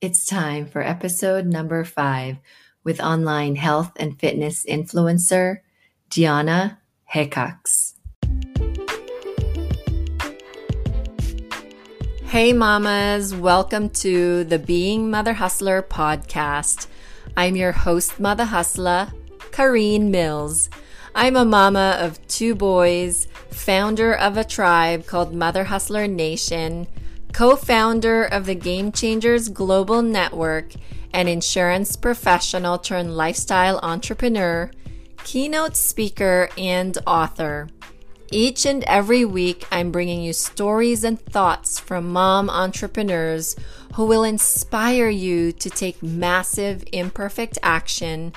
It's time for episode number five with online health and fitness influencer Diana Hickox. Hey, mamas, welcome to the Being Mother Hustler podcast. I'm your host, Mother Hustler, Kareen Mills. I'm a mama of two boys, founder of a tribe called Mother Hustler Nation co founder of the Game Changers Global Network, an insurance professional turned lifestyle entrepreneur, keynote speaker, and author. Each and every week, I'm bringing you stories and thoughts from mom entrepreneurs who will inspire you to take massive, imperfect action,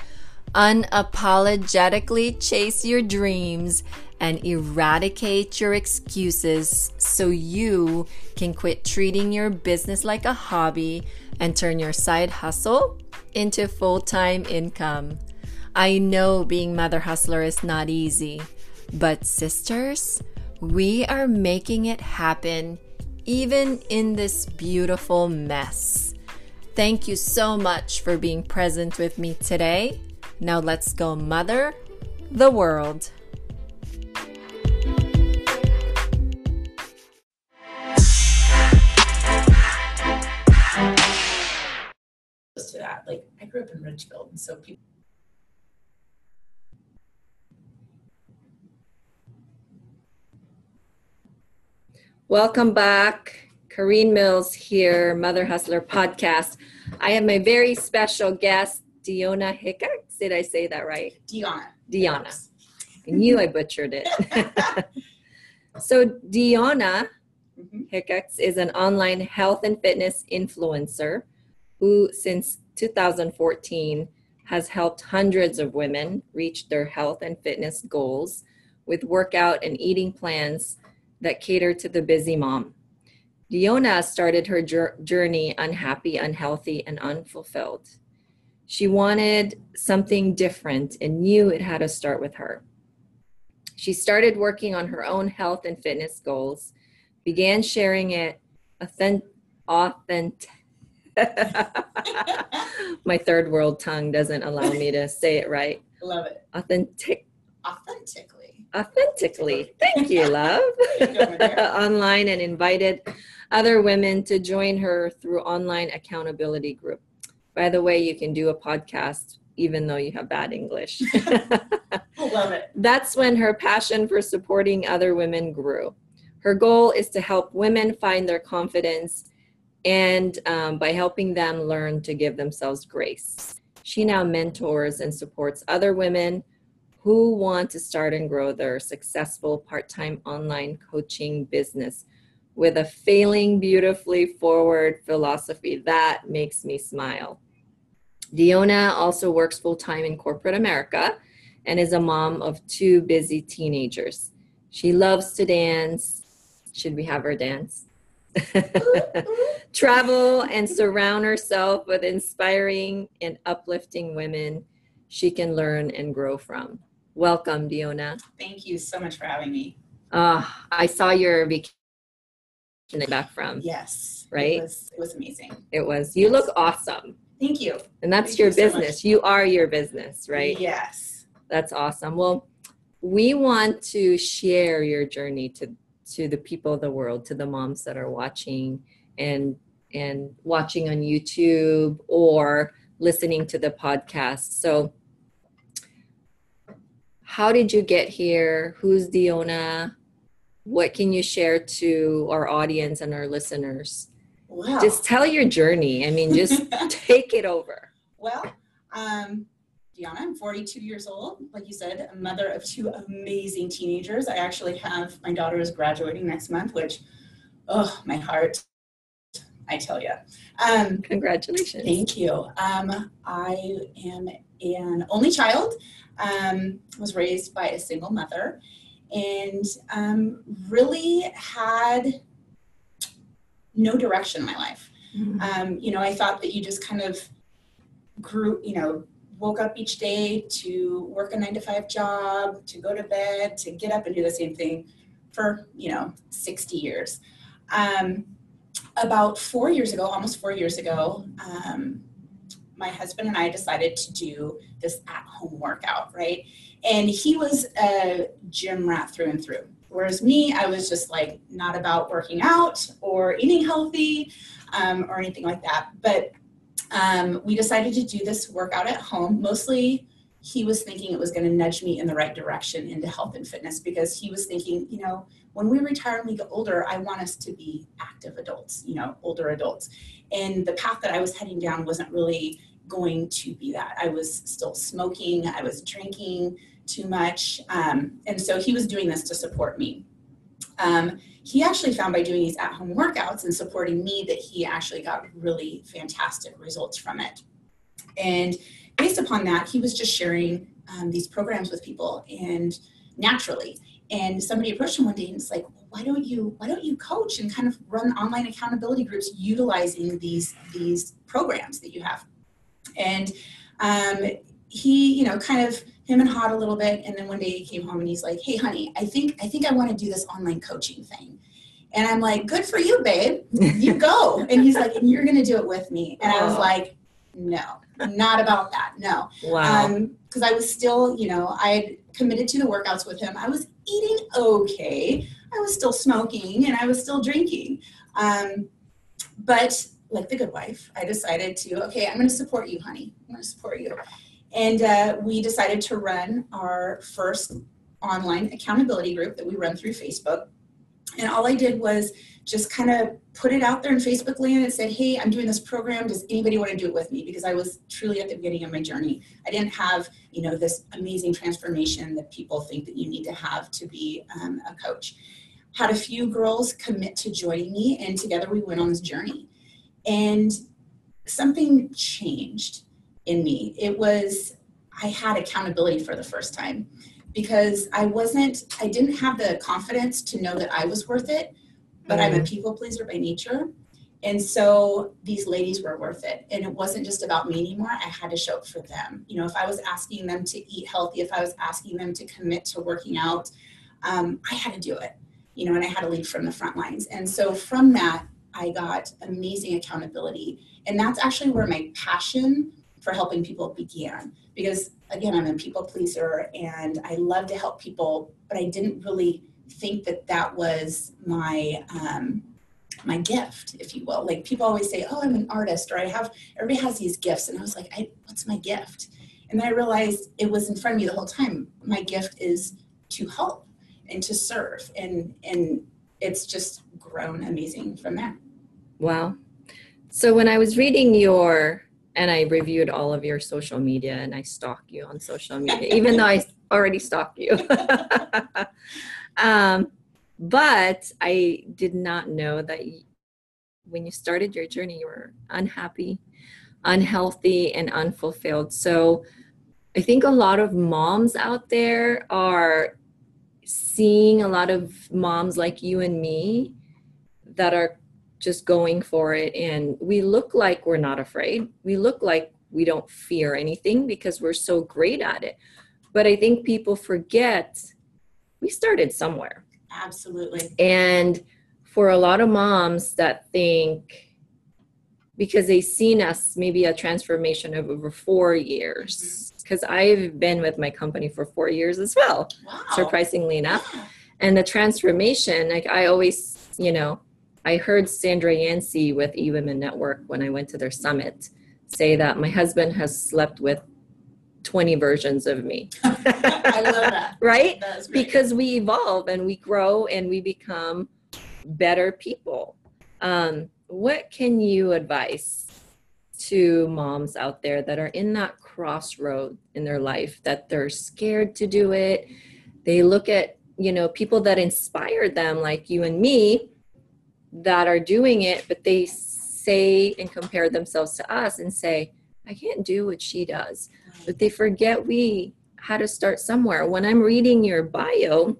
unapologetically chase your dreams, and eradicate your excuses so you can quit treating your business like a hobby and turn your side hustle into full time income. I know being Mother Hustler is not easy, but sisters, we are making it happen even in this beautiful mess. Thank you so much for being present with me today. Now let's go, Mother the World. That. Like I grew up in Ridgefield, and so people. Welcome back. Kareen Mills here, Mother Hustler podcast. I have my very special guest, Diona Hickox. Did I say that right? Diana. Diana. I knew I butchered it. so, Diona mm-hmm. Hickox is an online health and fitness influencer who, since 2014, has helped hundreds of women reach their health and fitness goals with workout and eating plans that cater to the busy mom. Diona started her journey unhappy, unhealthy, and unfulfilled. She wanted something different and knew it had to start with her. She started working on her own health and fitness goals, began sharing it authentic, authentic My third world tongue doesn't allow me to say it right. Love it. Authentic. Authentically. Authentically. Thank you, love. online and invited other women to join her through online accountability group. By the way, you can do a podcast even though you have bad English. Love it. That's when her passion for supporting other women grew. Her goal is to help women find their confidence and um, by helping them learn to give themselves grace. She now mentors and supports other women who want to start and grow their successful part time online coaching business with a failing beautifully forward philosophy. That makes me smile. Diona also works full time in corporate America and is a mom of two busy teenagers. She loves to dance. Should we have her dance? Travel and surround herself with inspiring and uplifting women she can learn and grow from. Welcome, Diona. Thank you so much for having me. Uh, I saw your vacation back from. Yes. Right? It was, it was amazing. It was. You yes. look awesome. Thank you. And that's Thank your you business. So you are your business, right? Yes. That's awesome. Well, we want to share your journey to to the people of the world, to the moms that are watching and and watching on YouTube or listening to the podcast. So how did you get here? Who's Diona? What can you share to our audience and our listeners? Wow. Just tell your journey. I mean, just take it over. Well, um, Diana. I'm 42 years old. Like you said, a mother of two amazing teenagers. I actually have my daughter is graduating next month, which, oh, my heart, I tell you. Um, Congratulations. Thank you. Um, I am an only child. Um, was raised by a single mother, and um, really had no direction in my life. Mm-hmm. Um, you know, I thought that you just kind of grew, you know, woke up each day to work a nine to five job, to go to bed, to get up and do the same thing for, you know, 60 years. Um, about four years ago, almost four years ago, um, my husband and I decided to do this at home workout, right? And he was a gym rat through and through. Whereas me, I was just like not about working out or eating healthy um, or anything like that. But um, we decided to do this workout at home. Mostly, he was thinking it was going to nudge me in the right direction into health and fitness because he was thinking, you know, when we retire and we get older, I want us to be active adults, you know, older adults. And the path that I was heading down wasn't really going to be that. I was still smoking, I was drinking too much. Um, and so he was doing this to support me. Um, he actually found by doing these at home workouts and supporting me that he actually got really fantastic results from it. And based upon that, he was just sharing um, these programs with people and naturally. And somebody approached him one day and it's like, why don't you why don't you coach and kind of run online accountability groups utilizing these these programs that you have? And um, he, you know, kind of him and hot a little bit. And then one day he came home and he's like, hey, honey, I think I think I want to do this online coaching thing. And I'm like, good for you, babe. You go. and he's like, and you're going to do it with me. And I was like, no, not about that. No. Wow. Because um, I was still, you know, I had committed to the workouts with him. I was eating okay. I was still smoking and I was still drinking. Um, but like the good wife, I decided to, okay, I'm going to support you, honey. I'm going to support you. And uh, we decided to run our first online accountability group that we run through Facebook. And all I did was just kind of put it out there in Facebook land and said, hey, I'm doing this program. Does anybody want to do it with me? Because I was truly at the beginning of my journey. I didn't have, you know, this amazing transformation that people think that you need to have to be um, a coach. Had a few girls commit to joining me, and together we went on this journey. And something changed in me. It was, I had accountability for the first time because I wasn't, I didn't have the confidence to know that I was worth it, but mm-hmm. I'm a mm-hmm. people pleaser by nature. And so these ladies were worth it. And it wasn't just about me anymore. I had to show up for them. You know, if I was asking them to eat healthy, if I was asking them to commit to working out, um, I had to do it, you know, and I had to lead from the front lines. And so from that, I got amazing accountability. And that's actually where my passion for helping people began. Because again, I'm a people pleaser and I love to help people, but I didn't really think that that was my um, my gift, if you will. Like people always say, "Oh, I'm an artist," or "I have." Everybody has these gifts, and I was like, I, "What's my gift?" And then I realized it was in front of me the whole time. My gift is to help and to serve, and and it's just grown amazing from there. Wow. So when I was reading your and I reviewed all of your social media and I stalk you on social media, even though I already stalked you. um, but I did not know that you, when you started your journey, you were unhappy, unhealthy, and unfulfilled. So I think a lot of moms out there are seeing a lot of moms like you and me that are just going for it. And we look like we're not afraid. We look like we don't fear anything because we're so great at it. But i think people forget we started somewhere. Absolutely. And for a lot of moms that think because they've seen us maybe a transformation of over four years because mm-hmm. i've been with my company for four years as well wow. surprisingly enough. And the transformation like i always you know I heard Sandra Yancey with eWomen Network when I went to their summit say that my husband has slept with 20 versions of me. I love that. right? That because we evolve and we grow and we become better people. Um, what can you advise to moms out there that are in that crossroad in their life that they're scared to do it? They look at, you know, people that inspired them like you and me that are doing it, but they say and compare themselves to us and say, I can't do what she does. But they forget we had to start somewhere. When I'm reading your bio,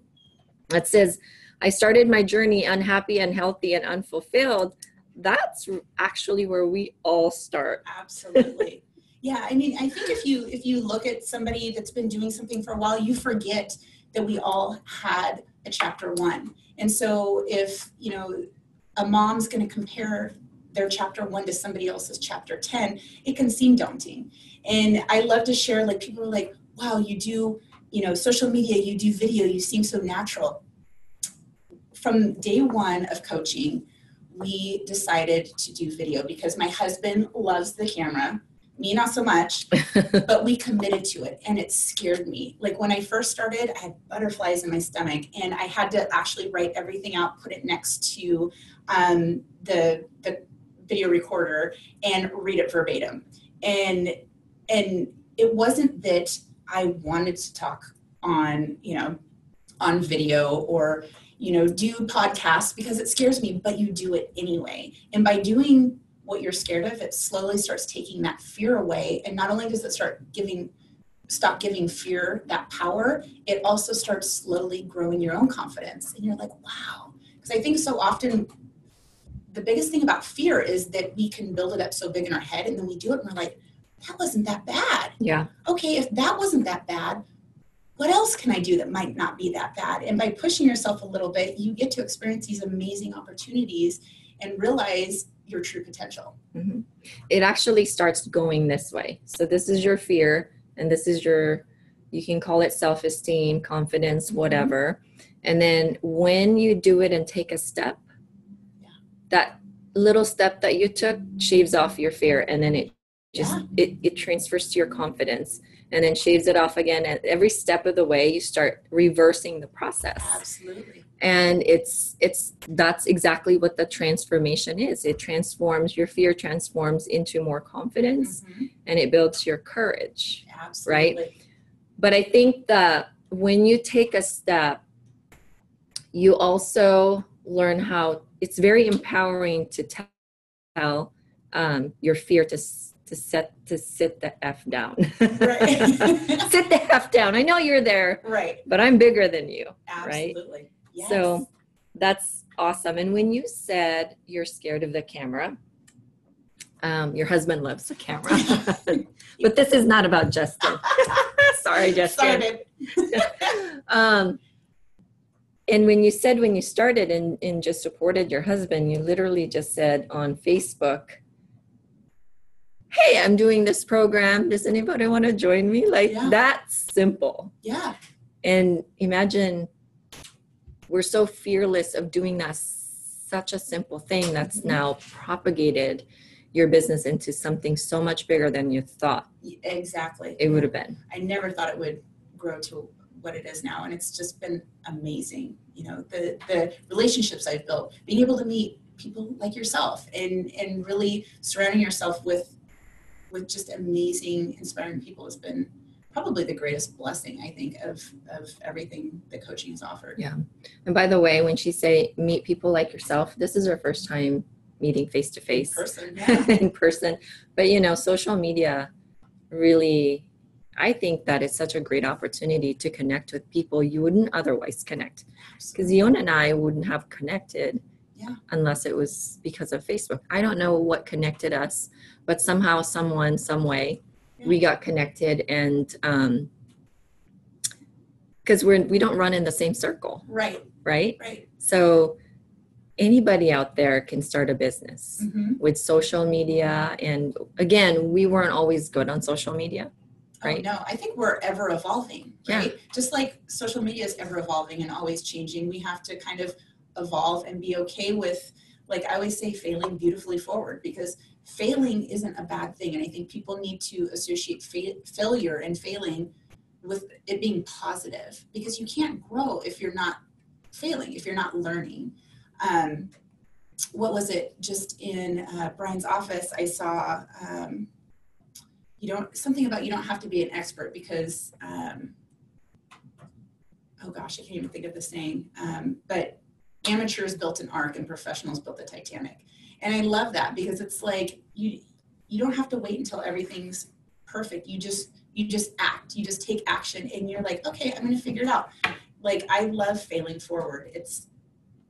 it says, I started my journey unhappy, unhealthy, and unfulfilled. That's actually where we all start. Absolutely. yeah, I mean, I think if you if you look at somebody that's been doing something for a while, you forget that we all had a chapter one. And so if, you know, a mom's going to compare their chapter one to somebody else's chapter 10, it can seem daunting. And I love to share, like, people are like, wow, you do, you know, social media, you do video, you seem so natural. From day one of coaching, we decided to do video because my husband loves the camera me not so much but we committed to it and it scared me like when i first started i had butterflies in my stomach and i had to actually write everything out put it next to um, the the video recorder and read it verbatim and and it wasn't that i wanted to talk on you know on video or you know do podcasts because it scares me but you do it anyway and by doing what you're scared of, it slowly starts taking that fear away. And not only does it start giving, stop giving fear that power, it also starts slowly growing your own confidence. And you're like, wow. Because I think so often the biggest thing about fear is that we can build it up so big in our head and then we do it and we're like, that wasn't that bad. Yeah. Okay, if that wasn't that bad, what else can I do that might not be that bad? And by pushing yourself a little bit, you get to experience these amazing opportunities and realize your true potential. Mm-hmm. It actually starts going this way. So this is your fear, and this is your, you can call it self esteem, confidence, mm-hmm. whatever. And then when you do it and take a step. That little step that you took shaves off your fear, and then it just yeah. it, it transfers to your confidence and then shaves it off again and every step of the way you start reversing the process absolutely and it's it's that's exactly what the transformation is it transforms your fear transforms into more confidence mm-hmm. and it builds your courage Absolutely. right but i think that when you take a step you also learn how it's very empowering to tell um, your fear to to set to sit the f down. Right. sit the f down. I know you're there. Right. But I'm bigger than you. Absolutely. Right? Yes. So that's awesome. And when you said you're scared of the camera, um, your husband loves the camera. but this is not about Justin. Sorry, Justin. um, and when you said when you started and, and just supported your husband, you literally just said on Facebook, hey, I'm doing this program. Does anybody want to join me? Like yeah. that's simple. Yeah. And imagine we're so fearless of doing that such a simple thing that's mm-hmm. now propagated your business into something so much bigger than you thought. Exactly. It would have been. I never thought it would grow to what it is now and it's just been amazing. You know, the the relationships I've built, being able to meet people like yourself and and really surrounding yourself with with just amazing, inspiring people has been probably the greatest blessing I think of of everything that coaching has offered. Yeah. And by the way, when she say meet people like yourself, this is her first time meeting face to face. person, yeah. in person. But you know, social media really I think that it's such a great opportunity to connect with people you wouldn't otherwise connect. Because Yona and I wouldn't have connected yeah. unless it was because of Facebook. I don't know what connected us, but somehow, someone, some way, yeah. we got connected, and um, because we're we don't run in the same circle, right? Right. Right. So anybody out there can start a business mm-hmm. with social media, and again, we weren't always good on social media. Oh, right? Oh, no, I think we're ever evolving, right? Yeah. Just like social media is ever evolving and always changing, we have to kind of evolve and be okay with like i always say failing beautifully forward because failing isn't a bad thing and i think people need to associate fa- failure and failing with it being positive because you can't grow if you're not failing if you're not learning um, what was it just in uh, brian's office i saw um, you don't something about you don't have to be an expert because um, oh gosh i can't even think of the saying um, but amateurs built an ark and professionals built the Titanic. And I love that because it's like you you don't have to wait until everything's perfect. You just you just act. You just take action and you're like, okay, I'm gonna figure it out. Like I love failing forward. It's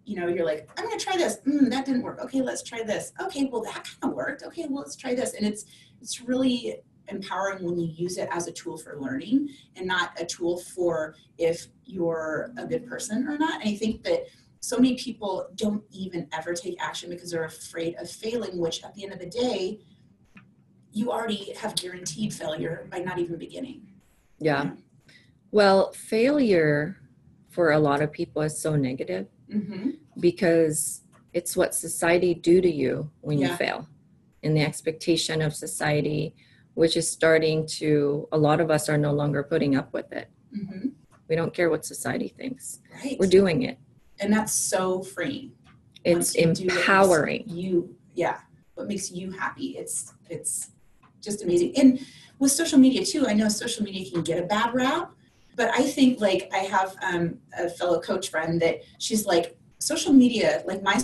you know, you're like, I'm gonna try this. Mm, that didn't work. Okay, let's try this. Okay, well that kind of worked. Okay, well let's try this. And it's it's really empowering when you use it as a tool for learning and not a tool for if you're a good person or not. And I think that so many people don't even ever take action because they're afraid of failing, which at the end of the day, you already have guaranteed failure by not even beginning. Yeah. Well, failure for a lot of people is so negative Mm-hmm. because it's what society do to you when you fail and the expectation of society which is starting to a lot of us are no longer putting up with it Mm-hmm. we don't care what society thinks Right. we're doing it and that's so freeing. it's Once you do what empowering You, yeah. What makes you happy? It's it's just amazing. And with social media too, I know social media can get a bad rap, but I think like I have um, a fellow coach friend that she's like social media, like my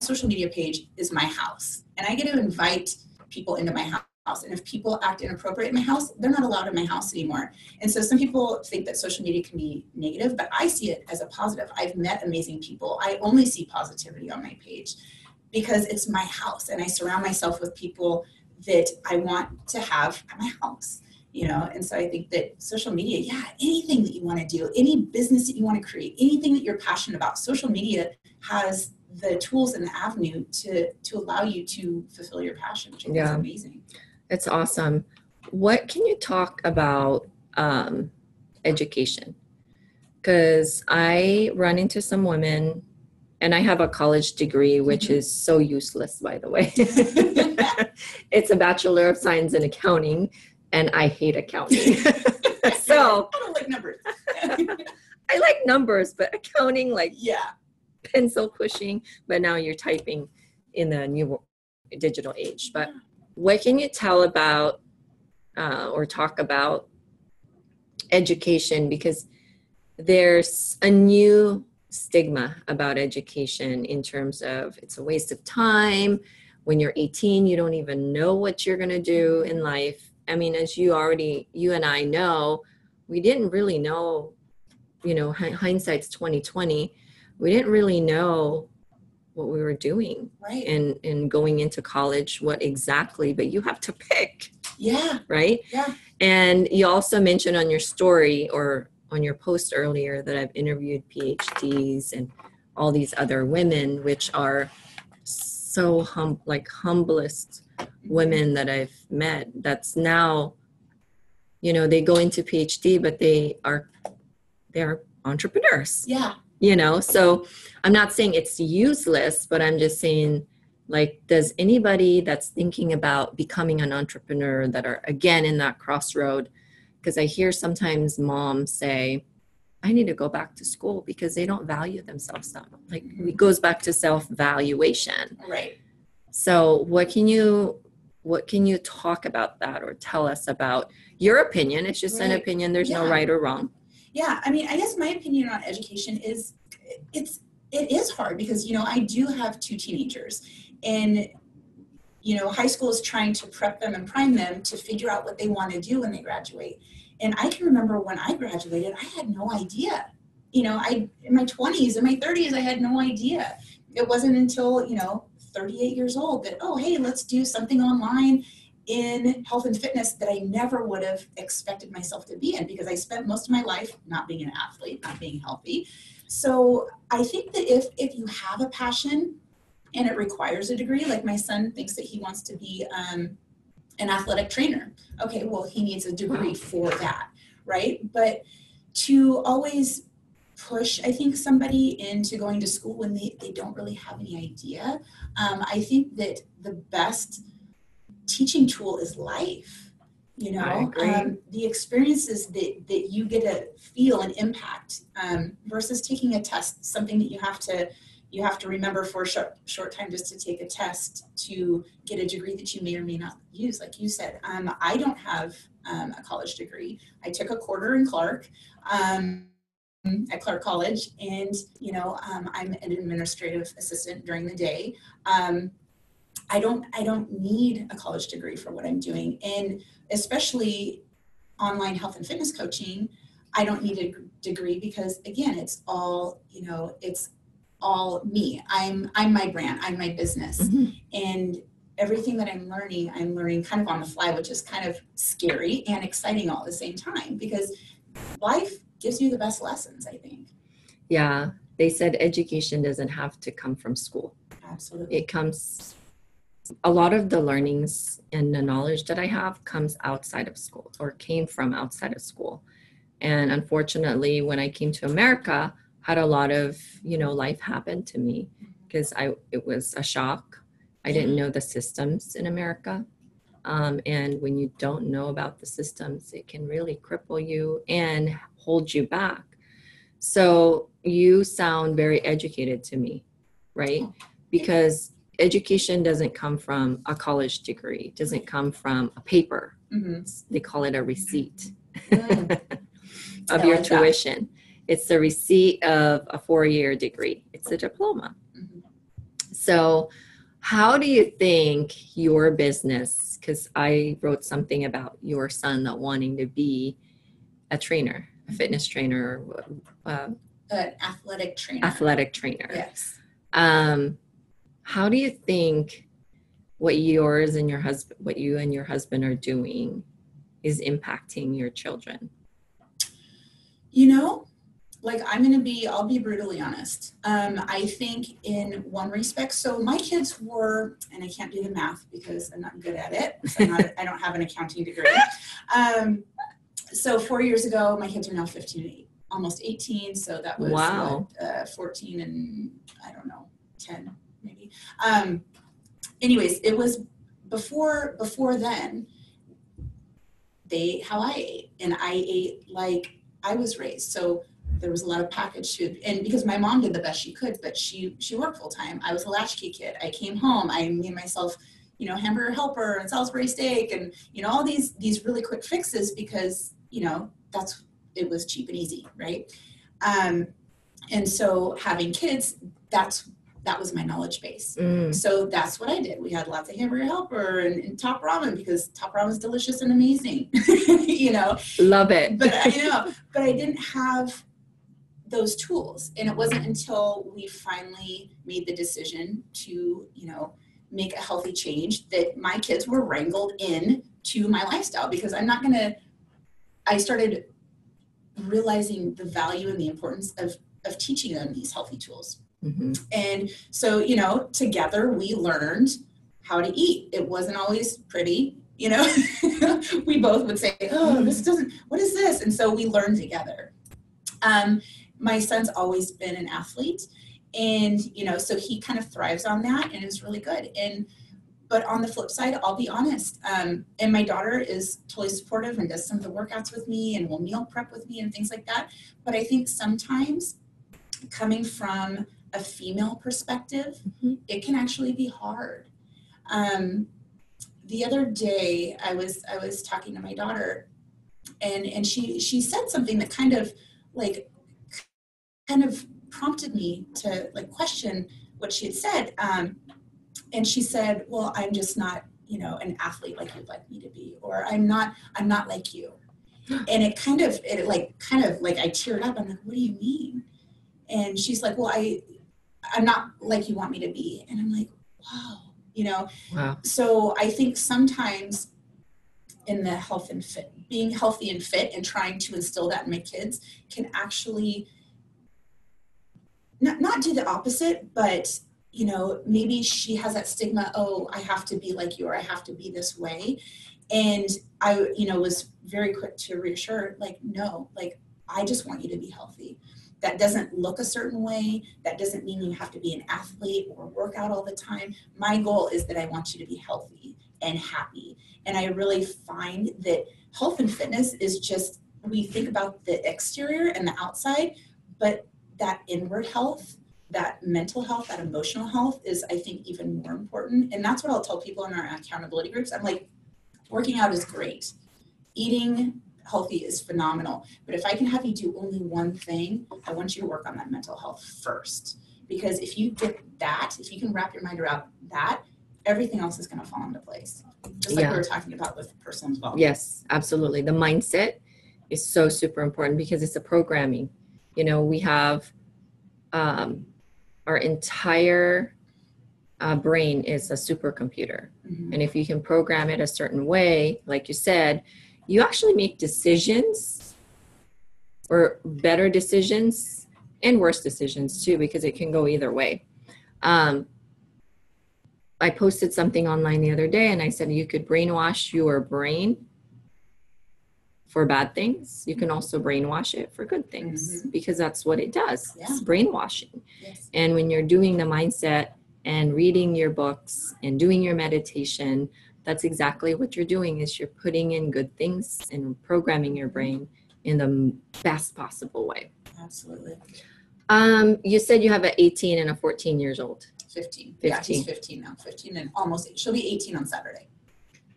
social media page is my house, and I get to invite people into my house. And if people act inappropriate in my house, they're not allowed in my house anymore. And so some people think that social media can be negative, but I see it as a positive. I've met amazing people. I only see positivity on my page because it's my house and I surround myself with people that I want to have at my house. You know, and so I think that social media, yeah, anything that you want to do, any business that you want to create, anything that you're passionate about, social media has the tools and the avenue to to allow you to fulfill your passion, which I think Yeah. is amazing. It's awesome what can you talk about um, education because i run into some women and i have a college degree which Mhm. is so useless by the way it's a bachelor of science in accounting and i hate accounting so I don't like numbers. i like numbers but accounting like yeah. pencil pushing but now you're typing in the new digital age but what can you tell about uh, or talk about education? Because there's a new stigma about education in terms of it's a waste of time. When you're 18 you don't even know what you're going to do in life. I mean as you already you and i know we didn't really know you know hindsight's 2020 we didn't really know what we were doing Right. and and going into college what exactly but you have to pick yeah. right Yeah. and you also mentioned on your story or on your post earlier that i've interviewed phds and all these other women which are so hum like humblest women that i've met that's now you know they go into phd but they are they're entrepreneurs Yeah. You know? So i'm not saying it's useless but i'm just saying like does anybody that's thinking about becoming an entrepreneur that are again in that crossroad because i hear sometimes moms say i need to go back to school because they don't value themselves that much. like mm-hmm. it goes back to self valuation Right. so what can you what can you talk about that or tell us about your opinion? It's just an opinion. There's no right or wrong Yeah, I mean, I guess my opinion on education is it's it is hard because you know I do have two teenagers, and you know high school is trying to prep them and prime them to figure out what they want to do when they graduate. And I can remember when I graduated, I had no idea. You know, I in my twenties, in my thirties, I had no idea. It wasn't until you know 38 years old that oh hey, let's do something online in health and fitness that I never would have expected myself to be in because I spent most of my life not being an athlete, not being healthy. So I think that if if you have a passion and it requires a degree, like my son thinks that he wants to be um, an athletic trainer. Okay, well he needs a degree for that, right? But to always push, I think somebody into going to school when they, they don't really have any idea. Um, I think that the best teaching tool is life you know. Um, the experiences that, that you get to feel and impact um, versus taking a test something that you have to you have to remember for a short, short time just to take a test to get a degree that you may or may not use. Like you said um, i don't have um, a college degree. I took a quarter in clark um, at clark college and you know um, i'm an administrative assistant during the day. Um, I don't I don't need a college degree for what I'm doing and especially online health and fitness coaching I don't need a degree because again it's all you know it's all me I'm I'm my brand I'm my business Mhm. and everything that I'm learning I'm learning kind of on the fly which is kind of scary and exciting all at the same time because life gives you the best lessons I think Yeah. they said education doesn't have to come from school. Absolutely. It comes, a lot of the learnings and the knowledge that I have comes outside of school or came from outside of school. And unfortunately, when I came to America, had a lot of, you know, life happened to me because I it was a shock. I didn't know the systems in America. Um, and when you don't know about the systems, it can really cripple you and hold you back. So you sound very educated to me, right? Because education doesn't come from a college degree, doesn't come from a paper. hmm They call it a receipt Mm. of your like that. tuition. It's the receipt of a four-year degree. It's a diploma. Mhm. So, how do you think your business? Because I wrote something about your son not wanting to be a trainer, a fitness trainer, uh, An athletic trainer. athletic trainer. Yes. Um, how do you think what yours and your husband, what you and your husband are doing, is impacting your children? You know, like I'm gonna be, I'll be brutally honest. Um, I think in one respect, so my kids were, and I can't do the math because I'm not good at it. So not, I don't have an accounting degree. Um, so four years ago, my kids are now 15 and eight, almost 18. So that was Wow. what, uh, 14 and I don't know, 10 maybe. Um, anyways, it was before before then. They ate how I ate, and I ate like I was raised. So there was a lot of packaged food, and because my mom did the best she could, but she she worked full time. I was a latchkey kid. I came home. I made myself, you know, hamburger helper and Salisbury steak, and you know all these these really quick fixes because you know that's it was cheap and easy, right? Um, and so having kids, that's that was my knowledge base. Mm, So that's what I did. We had lots of hamburger helper and, and top ramen because top ramen is delicious and amazing, you know. love it. But I know, but I didn't have those tools, and it wasn't until we finally made the decision to, you know, make a healthy change that my kids were wrangled in to my lifestyle because I'm not gonna. I started realizing the value and the importance of of teaching them these healthy tools. Mhm. And so, you know, together we learned how to eat. It wasn't always pretty, you know. we both would say, "Oh, this doesn't. What is this?" And so we learned together. Um, my son's always been an athlete, and you know, so he kind of thrives on that, and is really good. And but on the flip side, I'll be honest. Um, and my daughter is totally supportive and does some of the workouts with me, and will meal prep with me and things like that. But I think sometimes coming from a female perspective, Mhm. it can actually be hard. Um, the other day, I was I was talking to my daughter, and and she she said something that kind of like kind of prompted me to like question what she had said. Um, and she said, "Well, I'm just not, you know, an athlete like you'd like me to be, or I'm not I'm not like you." And it kind of it like kind of like I teared up. I'm like, "What do you mean?" And she's like, "Well, I I'm not like you want me to be." And I'm like, "Wow." You know, Wow. so I think sometimes in the health and fit, being healthy and fit and trying to instill that in my kids can actually not, not do the opposite, but you know, maybe she has that stigma, oh, I have to be like you or I have to be this way. And I, you know, was very quick to reassure, like, no, like, I just want you to be healthy. That doesn't look a certain way. That doesn't mean you have to be an athlete or work out all the time. My goal is that I want you to be healthy and happy. And I really find that health and fitness is just, we think about the exterior and the outside, but that inward health, that mental health, that emotional health is, I think, even more important. And that's what I'll tell people in our accountability groups. I'm like, working out is great. Eating healthy is phenomenal. But if I can have you do only one thing, I want you to work on that mental health first. Because if you get that, if you can wrap your mind around that, everything else is going to fall into place. Just like Yeah. we were talking about with personal development. Yes, absolutely. The mindset is so super important because it's a programming. You know, we have um, our entire uh, brain is a supercomputer. Mhm. And if you can program it a certain way, like you said, you actually make decisions or better decisions and worse decisions too, because it can go either way. Um, I posted something online the other day and I said you could brainwash your brain for bad things. You can also brainwash it for good things because that's what it does. It's brainwashing. Yes. And when you're doing the mindset and reading your books and doing your meditation, that's exactly what you're doing is you're putting in good things and programming your brain in the best possible way. Absolutely. Um, you said you have an 18 and a 14 years old. 15. Yeah, 15. he's 15 now. 15 and almost, she'll be 18 on Saturday.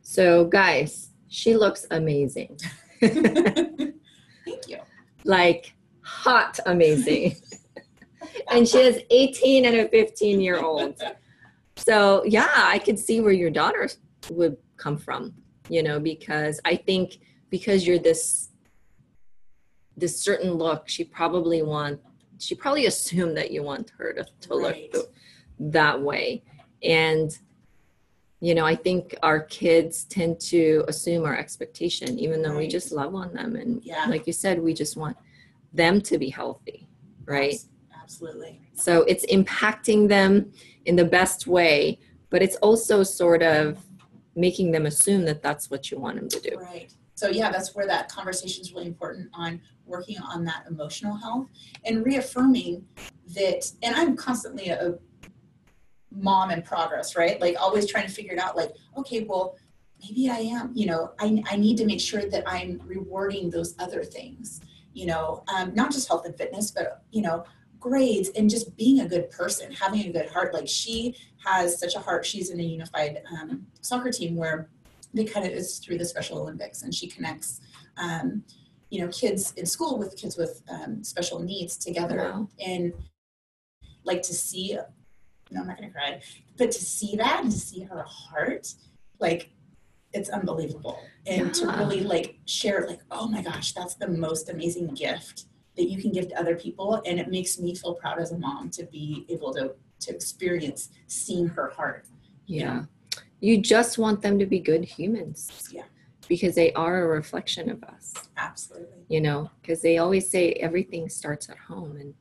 So guys, she looks amazing. Thank you. like hot amazing. and she has 18 and a 15 year old. So yeah, I could see where your daughter would come from, you know, because I think because you're this this certain look, she probably want she probably assumed that you want her to, to Right. look that way. And you know, I think our kids tend to assume our expectation, even though we just love on them. And Yeah. like you said, we just want them to be healthy, right? Absolutely. So it's impacting them in the best way, but it's also sort of making them assume that that's what you want them to do. Right. So yeah, that's where that conversation is really important on working on that emotional health and reaffirming that. And I'm constantly a, mom in progress, right? Like always trying to figure it out. Like, okay, well, maybe I am. You know, I I need to make sure that I'm rewarding those other things. You know, um, not just health and fitness, but you know, grades and just being a good person, having a good heart. Like she has such a heart. She's in a unified um, soccer team where they kind of is through the Special Olympics, and she connects, um, you know, kids in school with kids with um, special needs together, Wow. and like to see. No, I'm not gonna cry, but to see that and to see her heart, like it's unbelievable, and to really like share, like, oh my gosh, that's the most amazing gift that you can give to other people, and it makes me feel proud as a mom to be able to to experience seeing her heart. Yeah. You just want them to be good humans. Yeah. Because they are a reflection of us, Absolutely. you know, because they always say everything starts at home. And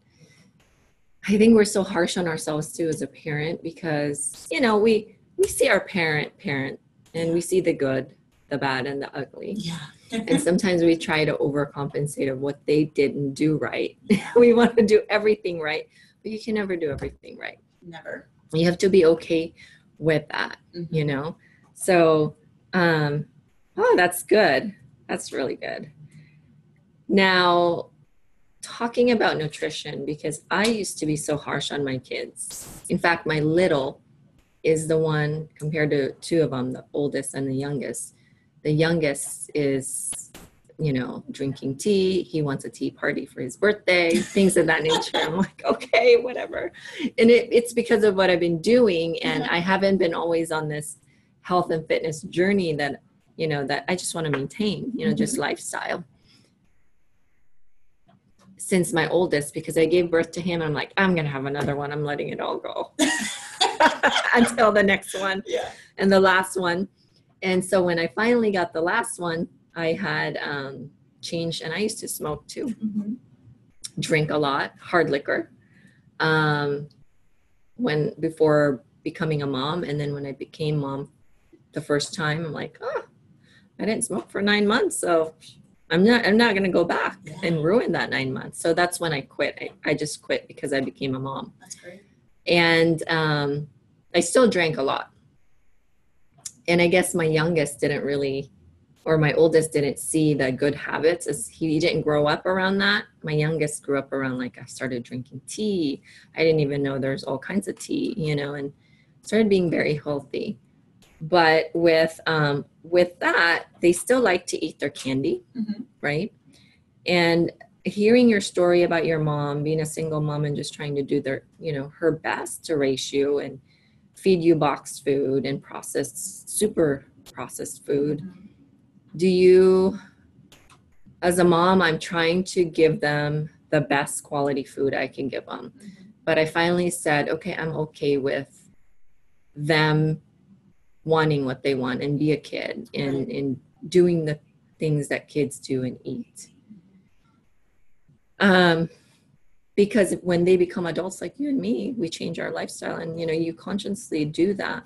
I think we're so harsh on ourselves too as a parent because, you know, we we see our parent parent and we see the good, the bad, and the ugly. Yeah. And sometimes we try to overcompensate of what they didn't do right. We want to do everything right, but you can never do everything right. Never. You have to be okay with that, Mhm. you know? So, um, oh, that's good. That's really good. Now, talking about nutrition, because I used to be so harsh on my kids. In fact, my little is the one compared to two of them, the oldest and the youngest. The youngest is, you know, drinking tea. He wants a tea party for his birthday, things of that nature. I'm like, okay, whatever. And it, it's because of what I've been doing. And Yeah. I haven't been always on this health and fitness journey that, you know, that I just want to maintain, you know, just mm-hmm. lifestyle. Since my oldest, because I gave birth to him, I'm like, I'm going to have another one. I'm letting it all go until the next one Yeah. and the last one. And so when I finally got the last one, I had um, changed, and I used to smoke too, Mhm. drink a lot, hard liquor. Um, when before becoming a mom, and then when I became mom, the first time, I'm like, oh, I didn't smoke for nine months, so I'm not, I'm not gonna go back Yeah. and ruin that nine months. So that's when I quit. I, I just quit because I became a mom That's great. and um, I still drank a lot. And I guess my youngest didn't really, or my oldest didn't see the good habits as he didn't grow up around that. My youngest grew up around like I started drinking tea. I didn't even know there's all kinds of tea, you know, and started being very healthy. But with um, with that, they still like to eat their candy, Mhm. right? And hearing your story about your mom being a single mom and just trying to do their you know her best to raise you and feed you boxed food and processed super processed food. Do you as a mom i'm trying to give them the best quality food i can give them but i finally said okay i'm okay with them wanting what they want and be a kid and and doing the things that kids do and eat. Um because when they become adults like you and me we change our lifestyle and you know you consciously do that.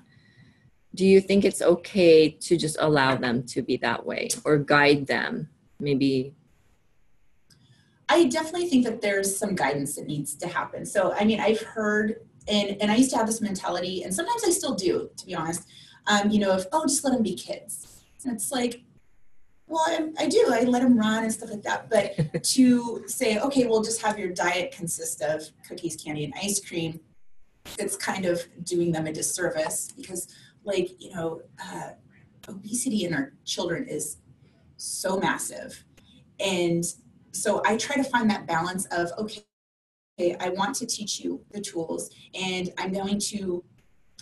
Do you think it's okay to just allow them to be that way or guide them maybe? I definitely think that there's some guidance that needs to happen. So i mean i've heard and and i used to have this mentality and sometimes i still do to be honest um, you know if oh just let them be kids. And it's like well I, I do i let them run and stuff like that but to say okay we'll just have your diet consist of cookies candy and ice cream it's kind of doing them a disservice because like you know uh, obesity in our children is so massive. And so i try to find that balance of okay i want to teach you the tools and i'm going to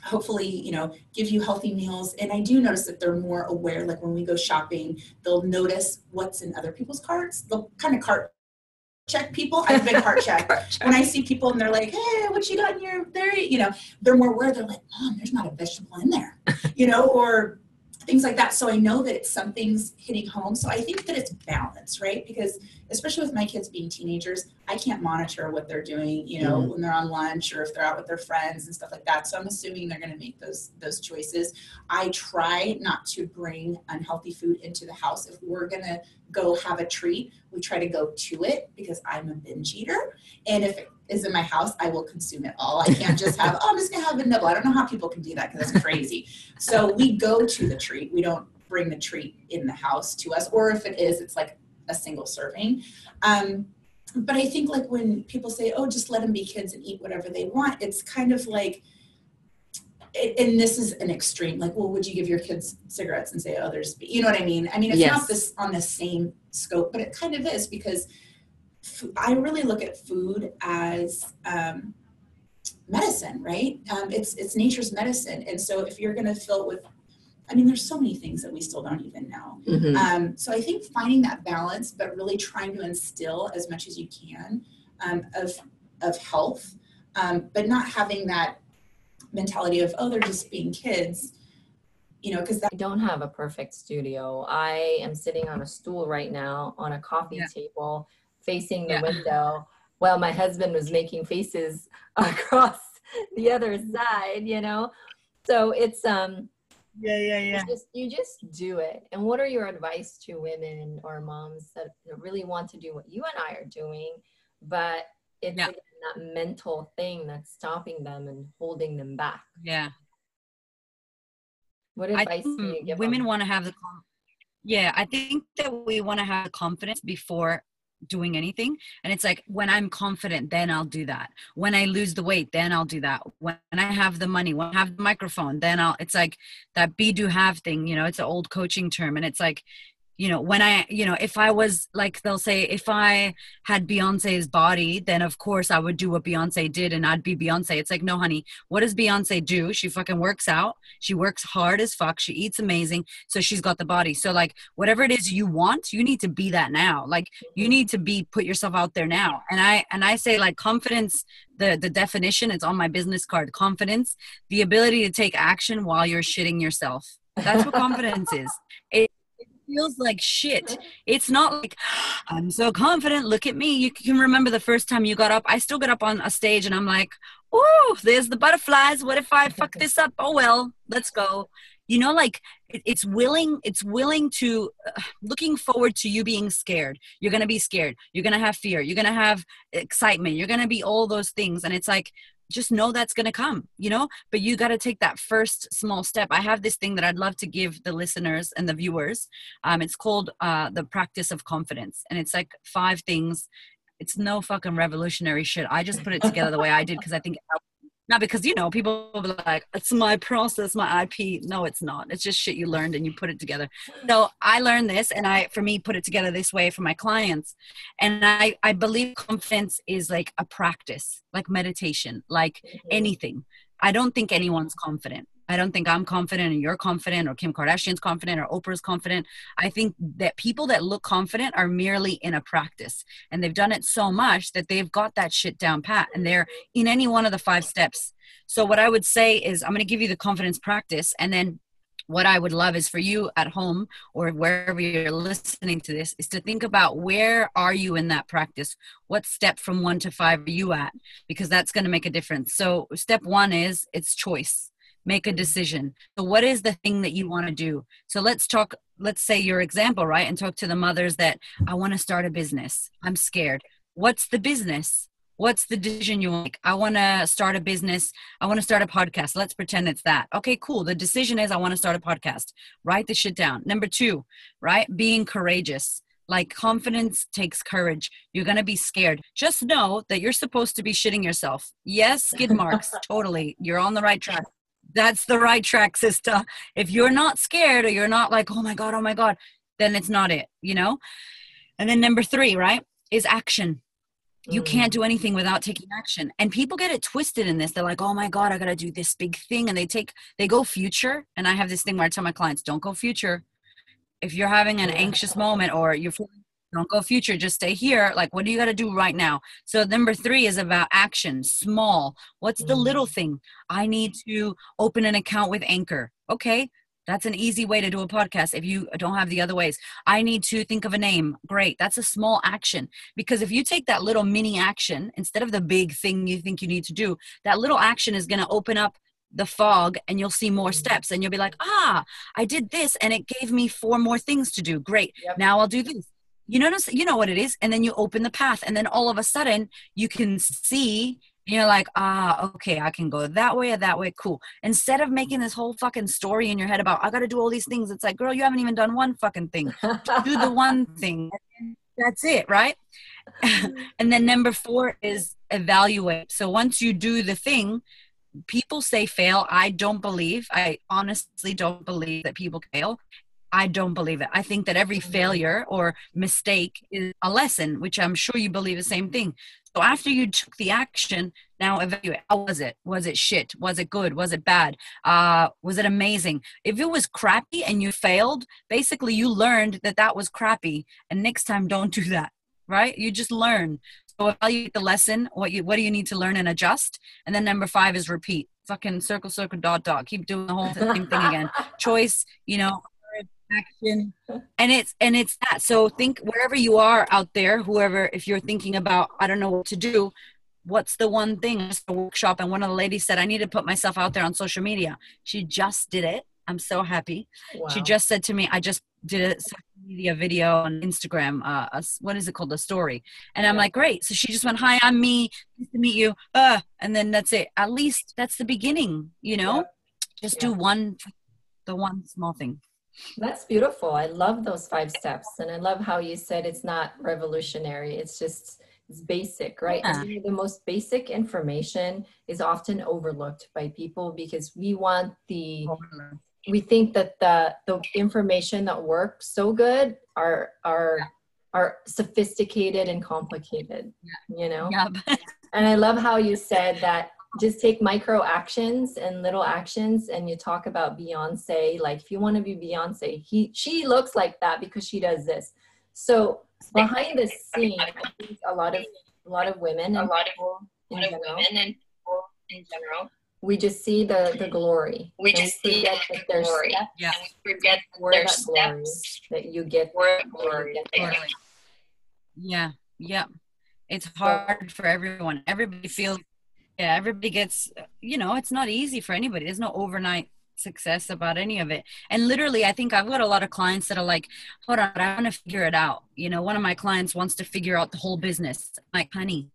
hopefully you know give you healthy meals and i do notice that they're more aware like when we go shopping they'll notice what's in other people's carts they'll kind of cart check people. I've been cart check. When I see people and they're like, hey, what you got in your there? You know, they're more aware. They're like, mom, there's not a vegetable in there. you know, or things like that. So I know that it's something's hitting home. So I think that it's balance, right? Because especially with my kids being teenagers, I can't monitor what they're doing, you know, mm-hmm. when they're on lunch or if they're out with their friends and stuff like that. So I'm assuming they're going to make those those choices. I try not to bring unhealthy food into the house. If we're going to go have a treat, we try to go to it because I'm a binge eater. And if it is in my house, I will consume it all. I can't just have, oh, I'm just gonna have a nibble. I don't know how people can do that because that's crazy. so we go to the treat. We don't bring the treat in the house to us, or if it is, it's like a single serving. Um, but I think like when people say, oh, just let them be kids and eat whatever they want, it's kind of like, and this is an extreme like well would you give your kids cigarettes and say oh there's you know what i mean i mean it's yes. not this on the same scope but it kind of is because I really look at food as um, medicine, right? Um, it's it's nature's medicine, and so if you're going to fill it with, I mean, there's so many things that we still don't even know. Mm-hmm. Um, so I think finding that balance, but really trying to instill as much as you can um, of of health, um, but not having that mentality of oh they're just being kids you know, because I don't have a perfect studio. I am sitting on a stool right now on a coffee yeah. table facing the yeah. window while my husband was making faces across the other side, you know? So it's, um, yeah, yeah, yeah. Just, you just do it. And what are your advice to women or moms that really want to do what you and I are doing, but it's yeah. that mental thing that's stopping them and holding them back? Yeah. What advice do you give women want to have the yeah i think that we want to have confidence before doing anything. And it's like when i'm confident then i'll do that. When i lose the weight then i'll do that. When i have the money when i have the microphone then i'll it's like that be do have thing you know it's an old coaching term. And it's like you know when i you know if i was like they'll say if i had beyonce's body then of course i would do what beyonce did and i'd be beyonce. It's like no honey what does beyonce do? She fucking works out. She works hard as fuck. She eats amazing. So she's got the body. So like whatever it is you want you need to be that now. Like you need to be put yourself out there now. And i and i say like confidence the the definition it's on my business card. Confidence the ability to take action while you're shitting yourself. That's what confidence is. It, feels like shit. It's not like I'm so confident. Look at me. You can remember the first time you got up. I still get up on a stage and I'm like, oh, there's the butterflies. What if I fuck this up? Oh well, let's go. You know, like it's willing. It's willing to uh, looking forward to you being scared. You're gonna be scared. You're gonna have fear. You're gonna have excitement. You're gonna be all those things. And it's like just know that's going to come you know? But you got to take that first small step. I have this thing that i'd love to give the listeners and the viewers. Um, it's called uh, the practice of confidence. And it's like five things. It's no fucking revolutionary shit. I just put it together the way i did because i think it not because you know people will be like it's my process my ip no it's not. It's just shit you learned and you put it together. So i learned this and i for me put it together this way for my clients. And i i believe confidence is like a practice like meditation like mm-hmm. anything. I don't think anyone's confident I don't think I'm confident and you're confident or Kim Kardashian's confident or Oprah's confident. I think that people that look confident are merely in a practice and they've done it so much that they've got that shit down pat and they're in any one of the five steps. So what I would say is I'm going to give you the confidence practice and then what I would love is for you at home or wherever you're listening to this is to think about where are you in that practice? What step from 1 to 5 are you at? Because that's going to make a difference. So step 1 is it's choice. Make a decision. So what is the thing that you want to do? So let's talk let's say your example, right? And talk to the mothers that I want to start a business. I'm scared. What's the business? what's the decision you make? I want to start a business. I want to start a podcast. Let's pretend it's that. Okay cool. The decision is i want to start a podcast. Write the shit down. Number two right being courageous. Like confidence takes courage. You're going to be scared. Just know that you're supposed to be shitting yourself. Yes skid marks. Totally. You're on the right track that's the right track sister. If you're not scared or you're not like oh my god oh my god then it's not it you know? And then number three right is action. You can't mm. do anything without taking action. And people get it twisted in this. They're like oh my god i gotta do this big thing. And they take they go future. And i have this thing where i tell my clients don't go future. If you're having an anxious moment or you're don't go future just stay here like what do you got to do right now so number three is about action small what's the little mm. thing i need to open an account with anchor okay that's an easy way to do a podcast if you don't have the other ways. I need to think of a name. Great. That's a small action. Because if you take that little mini action instead of the big thing you think you need to do, that little action is going to open up the fog and you'll see more mm-hmm. steps and you'll be like, ah, I did this and it gave me four more things to do. Great. Yep. Now I'll do this. You notice, you know what it is. And then you open the path and then all of a sudden you can see you're like, ah, okay, I can go that way or that way. Cool. Instead of making this whole fucking story in your head about, I got to do all these things, it's like, girl, you haven't even done one fucking thing. do the one thing. That's it, right? and then number four is evaluate. So once you do the thing, people say fail. I don't believe, I honestly don't believe that people fail. I don't believe it. I think that every failure or mistake is a lesson, which I'm sure you believe the same thing. So after you took the action, now evaluate. How was it? Was it shit? Was it good? Was it bad? Uh, was it amazing? If it was crappy and you failed, basically you learned that that was crappy, and next time don't do that. Right? You just learn. So evaluate the lesson. What you what do you need to learn and adjust? And then number five is repeat. Fucking circle, circle, dot, dot. Keep doing the whole same thing again. Choice. You know, action. And it's and it's that. So think wherever you are out there whoever if you're thinking about i don't know what to do what's the one thing? A workshop and one of the ladies said i need to put myself out there on social media. She just did it. I'm so happy. Wow. she just said to me i just did a social media video on instagram uh a, what is it called? A story. And i'm like great. So she just went hi i'm me. Nice to meet you. Uh and then that's it. At least that's the beginning you know? Yeah. just yeah. do one the one small thing that's beautiful. I love those five steps. And I love how you said it's not revolutionary. It's just it's basic, right? Yeah. The most basic information is often overlooked by people because we want the we think that the the information that works so good are are yeah. are sophisticated and complicated, you know? And I love how you said that just take micro actions and little actions and you talk about beyonce. Like if you want to be beyonce he she looks like that because she does this. So behind the scene i think a lot of a lot of women a lot of, in general, women and people in general we just see the the glory. We just see the glory. steps, yeah. And we forget that steps. that you get, glory. Get yeah yeah. It's hard for everyone. Everybody feels yeah everybody gets you know it's not easy for anybody. There's no overnight success about any of it. And literally i think i've got a lot of clients that are like hold on i want to figure it out. You know one of my clients wants to figure out the whole business. I'm like honey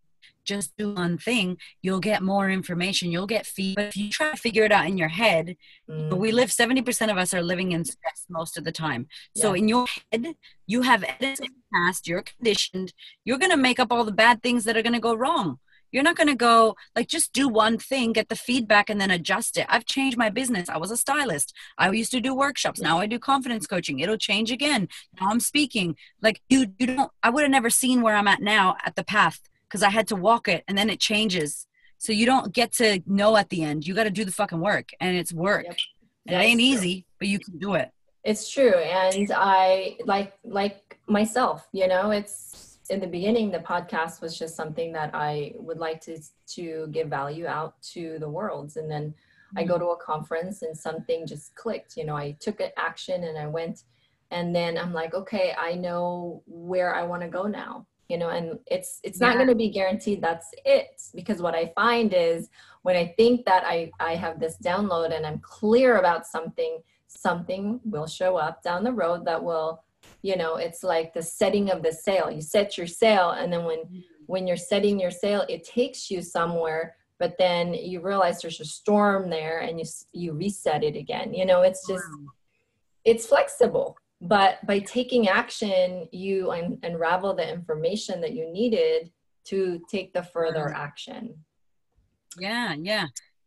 just do one thing. You'll get more information. You'll get feedback if you try to figure it out in your head mm. we live 70% of us are living in stress most of the time. So in your head you have edits in the past you're conditioned you're going to make up all the bad things that are going to go wrong you're not going to go like just do one thing, get the feedback, and then adjust it. I've changed my business. I was a stylist. I used to do workshops. Now I do confidence coaching. It'll change again. Now I'm speaking. Like you, you don't. I would have never seen where I'm at now at the path because I had to walk it, and then it changes. So you don't get to know at the end. You got to do the fucking work, and it's work. Yep. It ain't true. easy, but you can do it. It's true, and I like like myself. You know, it's in the beginning the podcast was just something that i would like to to give value out to the world and then I go mm-hmm. to a conference and something just clicked. You know, I took an action and I went, and then I'm like, okay, I know where I want to go now. You know, and it's it's not going to be guaranteed that's it because what I find is when I think that I I have this download and I'm clear about something, something will show up down the road that will, you know, it's like the setting of the sail. You set your sail, and then when mm-hmm. when you're setting your sail, it takes you somewhere, but then you realize there's a storm there and you you reset it again. You know, it's just Wow. it's flexible. But by taking action, you un- unravel the information that you needed to take the further action. Yeah, yeah.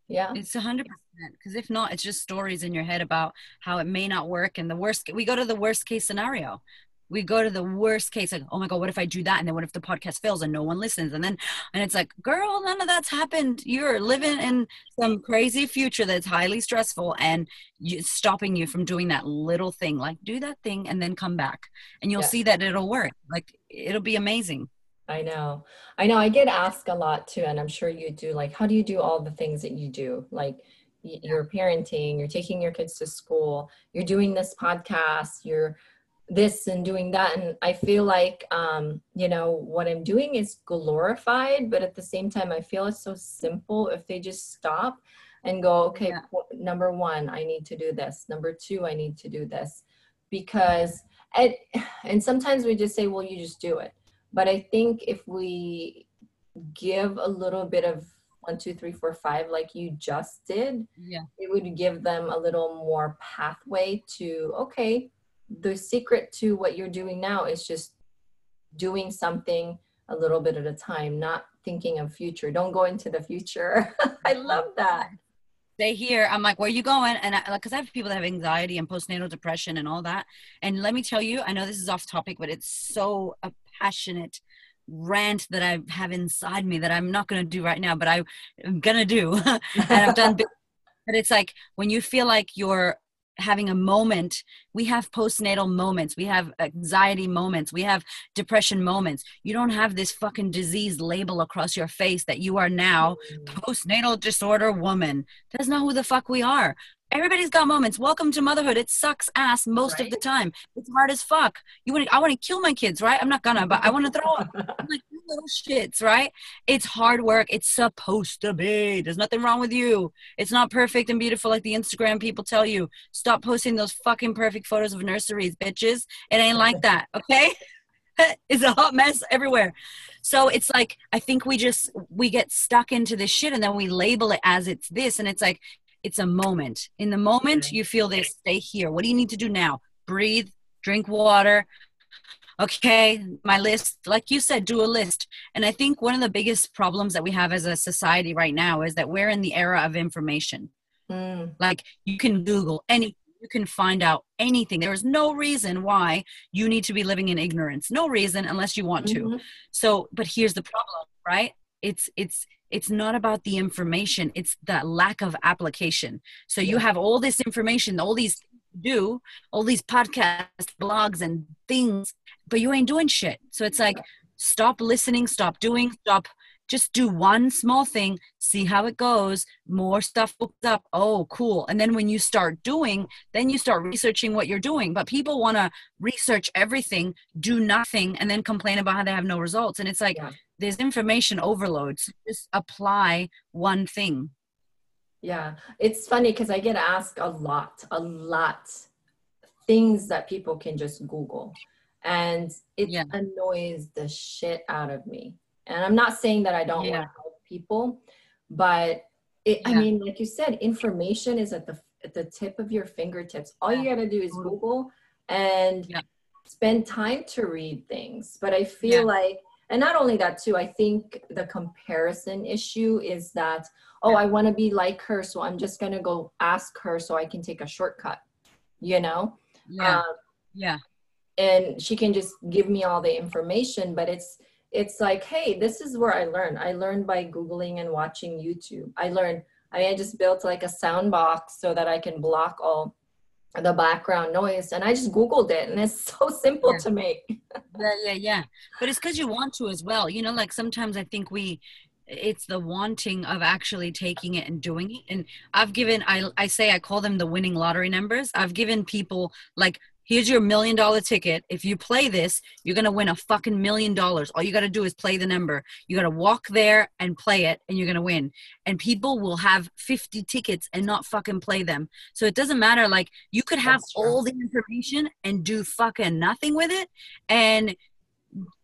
Yeah. It's a hundred percent. Because if not, it's just stories in your head about how it may not work. And the worst, we go to the worst case scenario. We go to the worst case, like, oh my god, what if I do that? And then what if the podcast fails and no one listens? And then, and it's like, girl, none of that's happened. You're living in some crazy future that's highly stressful and you, stopping you from doing that little thing. Like, do that thing and then come back, and you'll Yeah. see that it'll work. Like, it'll be amazing. I know. I know. I get asked a lot too, and I'm sure you do. Like, how do you do all the things that you do? Like, you're parenting, you're taking your kids to school, you're doing this podcast, you're this and doing that. And I feel like, um, you know, what I'm doing is glorified, but at the same time, I feel it's so simple if they just stop and go, okay, Yeah. number one, I need to do this. Number two, I need to do this. Because, and, and sometimes we just say, well, you just do it but i think if we give a little bit of one two three four five like you just did Yeah. it would give them a little more pathway to okay the secret to what you're doing now is just doing something a little bit at a time not thinking of future. Don't go into the future. I love that. They hear i'm like where are you going? And I, like because i have people that have anxiety and postnatal depression and all that. And let me tell you i know this is off topic but it's so passionate rant that i have inside me that i'm not going to do right now but i am going to do. And i've done but it's like when you feel like you're having a moment we have postnatal moments we have anxiety moments we have depression moments you don't have this fucking disease label across your face that you are now mm. postnatal disorder woman. That's not who the fuck we are. Everybody's got moments. Welcome to motherhood. It sucks ass most of the time. It's hard as fuck. You want? I want to kill my kids, right? I'm not gonna, but I want to throw up. I'm like you little shits, right? It's hard work. It's supposed to be. There's nothing wrong with you. It's not perfect and beautiful like the Instagram people tell you. Stop posting those fucking perfect photos of nurseries, bitches. It ain't like that, okay? it's a hot mess everywhere. So it's like I think we just we get stuck into this shit and then we label it as it's this and it's like it's a moment. In the moment you feel this, stay here. What do you need to do now? Breathe, drink water. Okay, my list, like you said, do a list. And I think one of the biggest problems that we have as a society right now is that we're in the era of information. Mm, Like you can Google anything, you can find out anything. There is no reason why you need to be living in ignorance. No reason unless you want to mhm. so but here's the problem right it's it's it's not about the information it's the lack of application so you have all this information all these do all these podcasts blogs and things but you ain't doing shit. So it's like stop listening stop doing stop just do one small thing see how it goes more stuff books up. Oh cool. And then when you start doing then you start researching what you're doing. But people want to research everything do nothing and then complain about how they have no results. And it's like Yeah. there's information overload so just apply one thing. Yeah, it's funny because I get asked a lot, a lot things that people can just Google, and it Yeah. annoys the shit out of me. And I'm not saying that I don't Yeah. want to help people, but it, I mean, like you said, information is at the at the tip of your fingertips. All you got to do is Google and Yeah. spend time to read things. But I feel Yeah. like, and not only that too, I think the comparison issue is that oh, I want to be like her, so I'm just going to go ask her so I can take a shortcut, you know? yeah Um, yeah and she can just give me all the information, but it's, it's like, hey, this is where I learned. I learned by Googling and watching YouTube. I learned, I, mean, I just built like a sound box so that I can block all the background noise. And I just Googled it and it's so simple Yeah. to make. yeah yeah yeah but it's because you want to as well you know like sometimes i think we it's the wanting of actually taking it and doing it and i've given i i say i call them the winning lottery numbers i've given people like here's your million dollar ticket. If you play this, you're going to win a fucking million dollars. All you got to do is play the number. You got to walk there and play it and you're going to win. And people will have 50 tickets and not fucking play them. So it doesn't matter. Like you could have all the information and do fucking nothing with it. And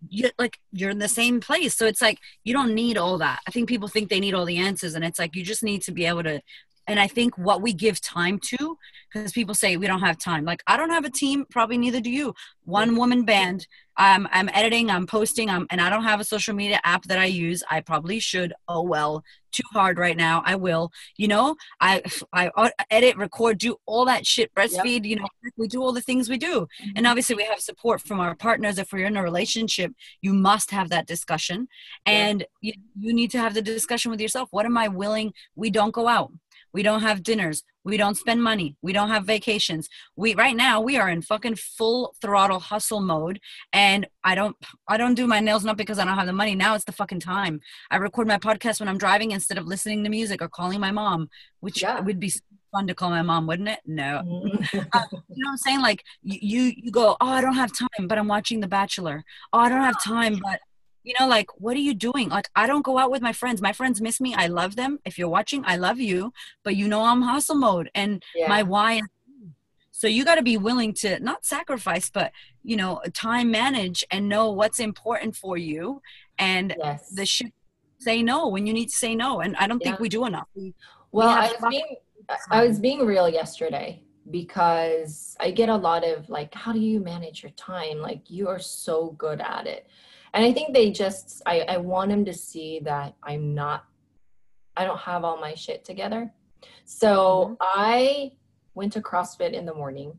you're like you're in the same place so it's like you don't need all that i think people think they need all the answers and it's like you just need to be able to and i think what we give time to because people say we don't have time. Like i don't have a team probably neither do you. One woman band. I'm i'm editing i'm posting I'm, and i don't have a social media app that i use. I probably should. Oh well. Too hard right now. I will. You know i i edit record do all that shit breastfeed yep. you know we do all the things we do. Mm-hmm. and obviously we have support from our partners. If we're in a relationship you must have that discussion. And you, you need to have the discussion with yourself. What am i willing? We don't go out we don't have dinners. We don't spend money. We don't have vacations. We right now we are in fucking full throttle hustle mode and I don't I don't do my nails not because I don't have the money. Now it's the fucking time. I record my podcast when I'm driving instead of listening to music or calling my mom, which yeah. would be fun to call my mom, wouldn't it? No. Mm-hmm. uh, you know what I'm saying? Like you you go, "Oh, I don't have time, but I'm watching The Bachelor." "Oh, I don't have time, but you know like what are you doing? Like i don't go out with my friends. My friends miss me. I love them. If you're watching i love you but you know i'm hustle mode and yeah. my why so you got to be willing to not sacrifice but you know time manage and know what's important for you and yes. the shit say no when you need to say no and i don't yeah. think we do enough. We, well we I, was being, I was being real yesterday because i get a lot of like how do you manage your time? Like you are so good at it and i think they just i i want them to see that i'm not i don't have all my shit together so mm-hmm. i went to crossfit in the morning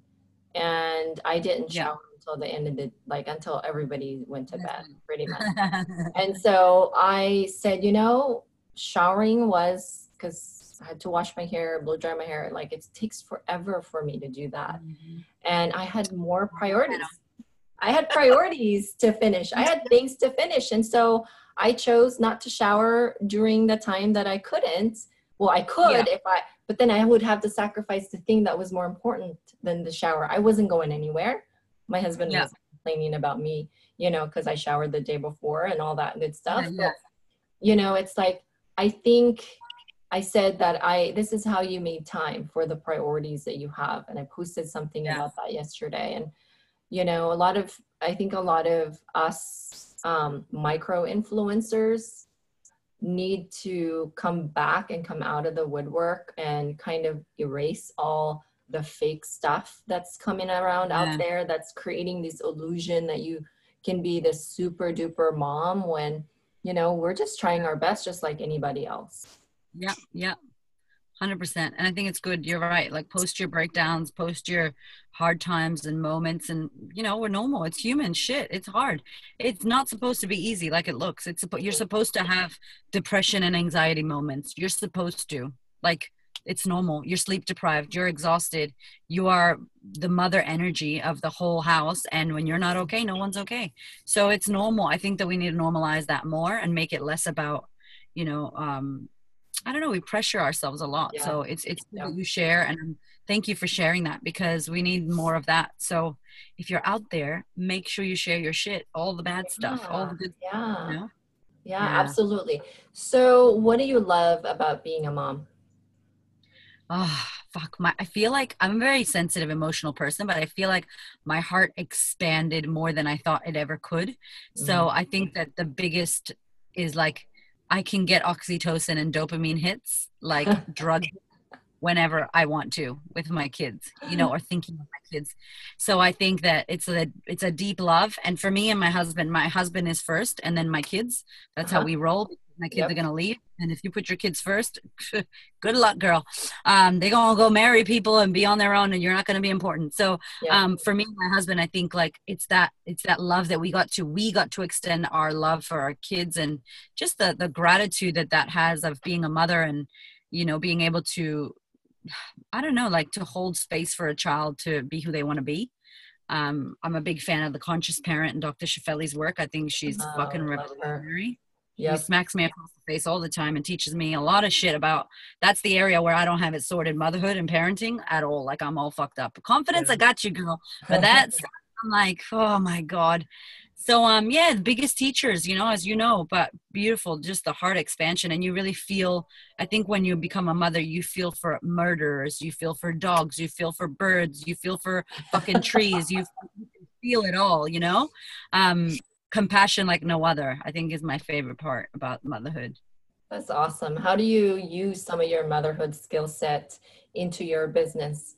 and i didn't shower yeah. until the end of the like until everybody went to bed pretty much and so i said you know showering was because I had to wash my hair, blow dry my hair. Like it takes forever for me to do that. Mm-hmm. And I had more priorities. I had priorities to finish. I had things to finish. And so I chose not to shower during the time that I couldn't. Well, I could yeah. if I, but then I would have to sacrifice the thing that was more important than the shower. I wasn't going anywhere. My husband yeah. was complaining about me, you know, because I showered the day before and all that good stuff. Yeah, but, you know, it's like, I think I said that I, this is how you made time for the priorities that you have. And I posted something about that yesterday. And, you know a lot of i think a lot of us um, micro influencers need to come back and come out of the woodwork and kind of erase all the fake stuff that's coming around yeah. out there that's creating this illusion that you can be this super duper mom when you know we're just trying our best just like anybody else yeah yeah 100% and i think it's good. You're right. Like post your breakdowns post your hard times and moments and you know we're normal. It's human shit. It's hard. It's not supposed to be easy like it looks. It's you're supposed to have depression and anxiety moments. You're supposed to. Like it's normal. You're sleep deprived. You're exhausted. You are the mother energy of the whole house. And when you're not okay no one's okay. So it's normal. I think that we need to normalize that more and make it less about you know um I don't know, we pressure ourselves a lot. Yeah. So it's it's yeah. you share and thank you for sharing that because we need more of that. So if you're out there, make sure you share your shit, all the bad stuff, yeah. all the good yeah. Stuff, you know? yeah. Yeah, absolutely. So what do you love about being a mom? Oh, fuck my I feel like I'm a very sensitive emotional person, but I feel like my heart expanded more than I thought it ever could. Mm-hmm. So I think that the biggest is like I can get oxytocin and dopamine hits like drug whenever I want to with my kids, you know, or thinking of my kids. So I think that it's a it's a deep love. And for me and my husband, my husband is first and then my kids. That's uh-huh. how we roll my kids yep. are gonna leave. And if you put your kids first, good luck, girl. Um, they're gonna go marry people and be on their own, and you're not gonna be important. So, um, for me, and my husband, I think like it's that it's that love that we got to we got to extend our love for our kids, and just the the gratitude that that has of being a mother, and you know, being able to, I don't know, like to hold space for a child to be who they want to be. Um, I'm a big fan of the conscious parent and Dr. Shefali's work. I think she's oh, fucking revolutionary Yep. He smacks me across the face all the time and teaches me a lot of shit about that's the area where I don't have it sorted motherhood and parenting at all. Like I'm all fucked up. Confidence, I got you, girl. But that's I'm like, oh my God. So um yeah, the biggest teachers, you know, as you know, but beautiful, just the heart expansion. And you really feel I think when you become a mother, you feel for murderers, you feel for dogs, you feel for birds, you feel for fucking trees, you feel it all, you know? Um compassion like no other i think is my favorite part about motherhood that's awesome how do you use some of your motherhood skill set into your business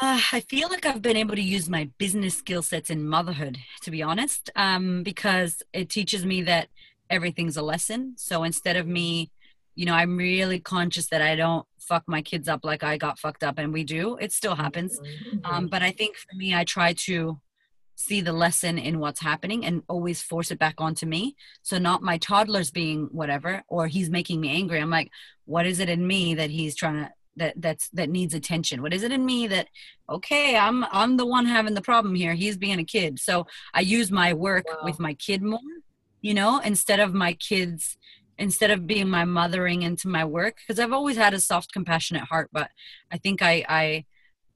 uh, I feel like I've been able to use my business skill sets in motherhood, to be honest, um, because it teaches me that everything's a lesson. So instead of me, you know, I'm really conscious that I don't fuck my kids up like I got fucked up, and we do. It still happens. Mm-hmm. Um, but I think for me, I try to see the lesson in what's happening and always force it back onto me. So not my toddler's being whatever or he's making me angry. I'm like, what is it in me that he's trying to that that's that needs attention? What is it in me that okay, I'm I'm the one having the problem here. He's being a kid. So I use my work wow. with my kid more, you know, instead of my kids instead of being my mothering into my work because I've always had a soft compassionate heart, but I think I I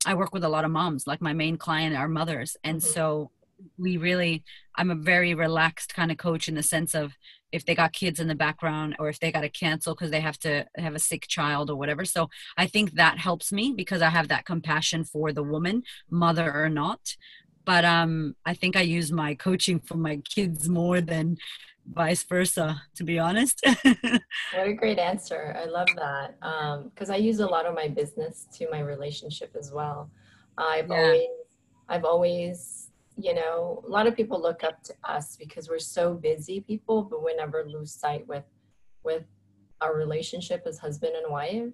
I work with a lot of moms. Like my main client are mothers, and mm-hmm. so we really. I'm a very relaxed kind of coach in the sense of if they got kids in the background or if they got to cancel because they have to have a sick child or whatever. So I think that helps me because I have that compassion for the woman, mother or not. But um, I think I use my coaching for my kids more than vice versa to be honest. What a great answer. I love that. Because um, i use a lot of my business to my relationship as well. I've yeah. always i've always you know a lot of people look up to us because we're so busy people but we never lose sight with with our relationship as husband and wife.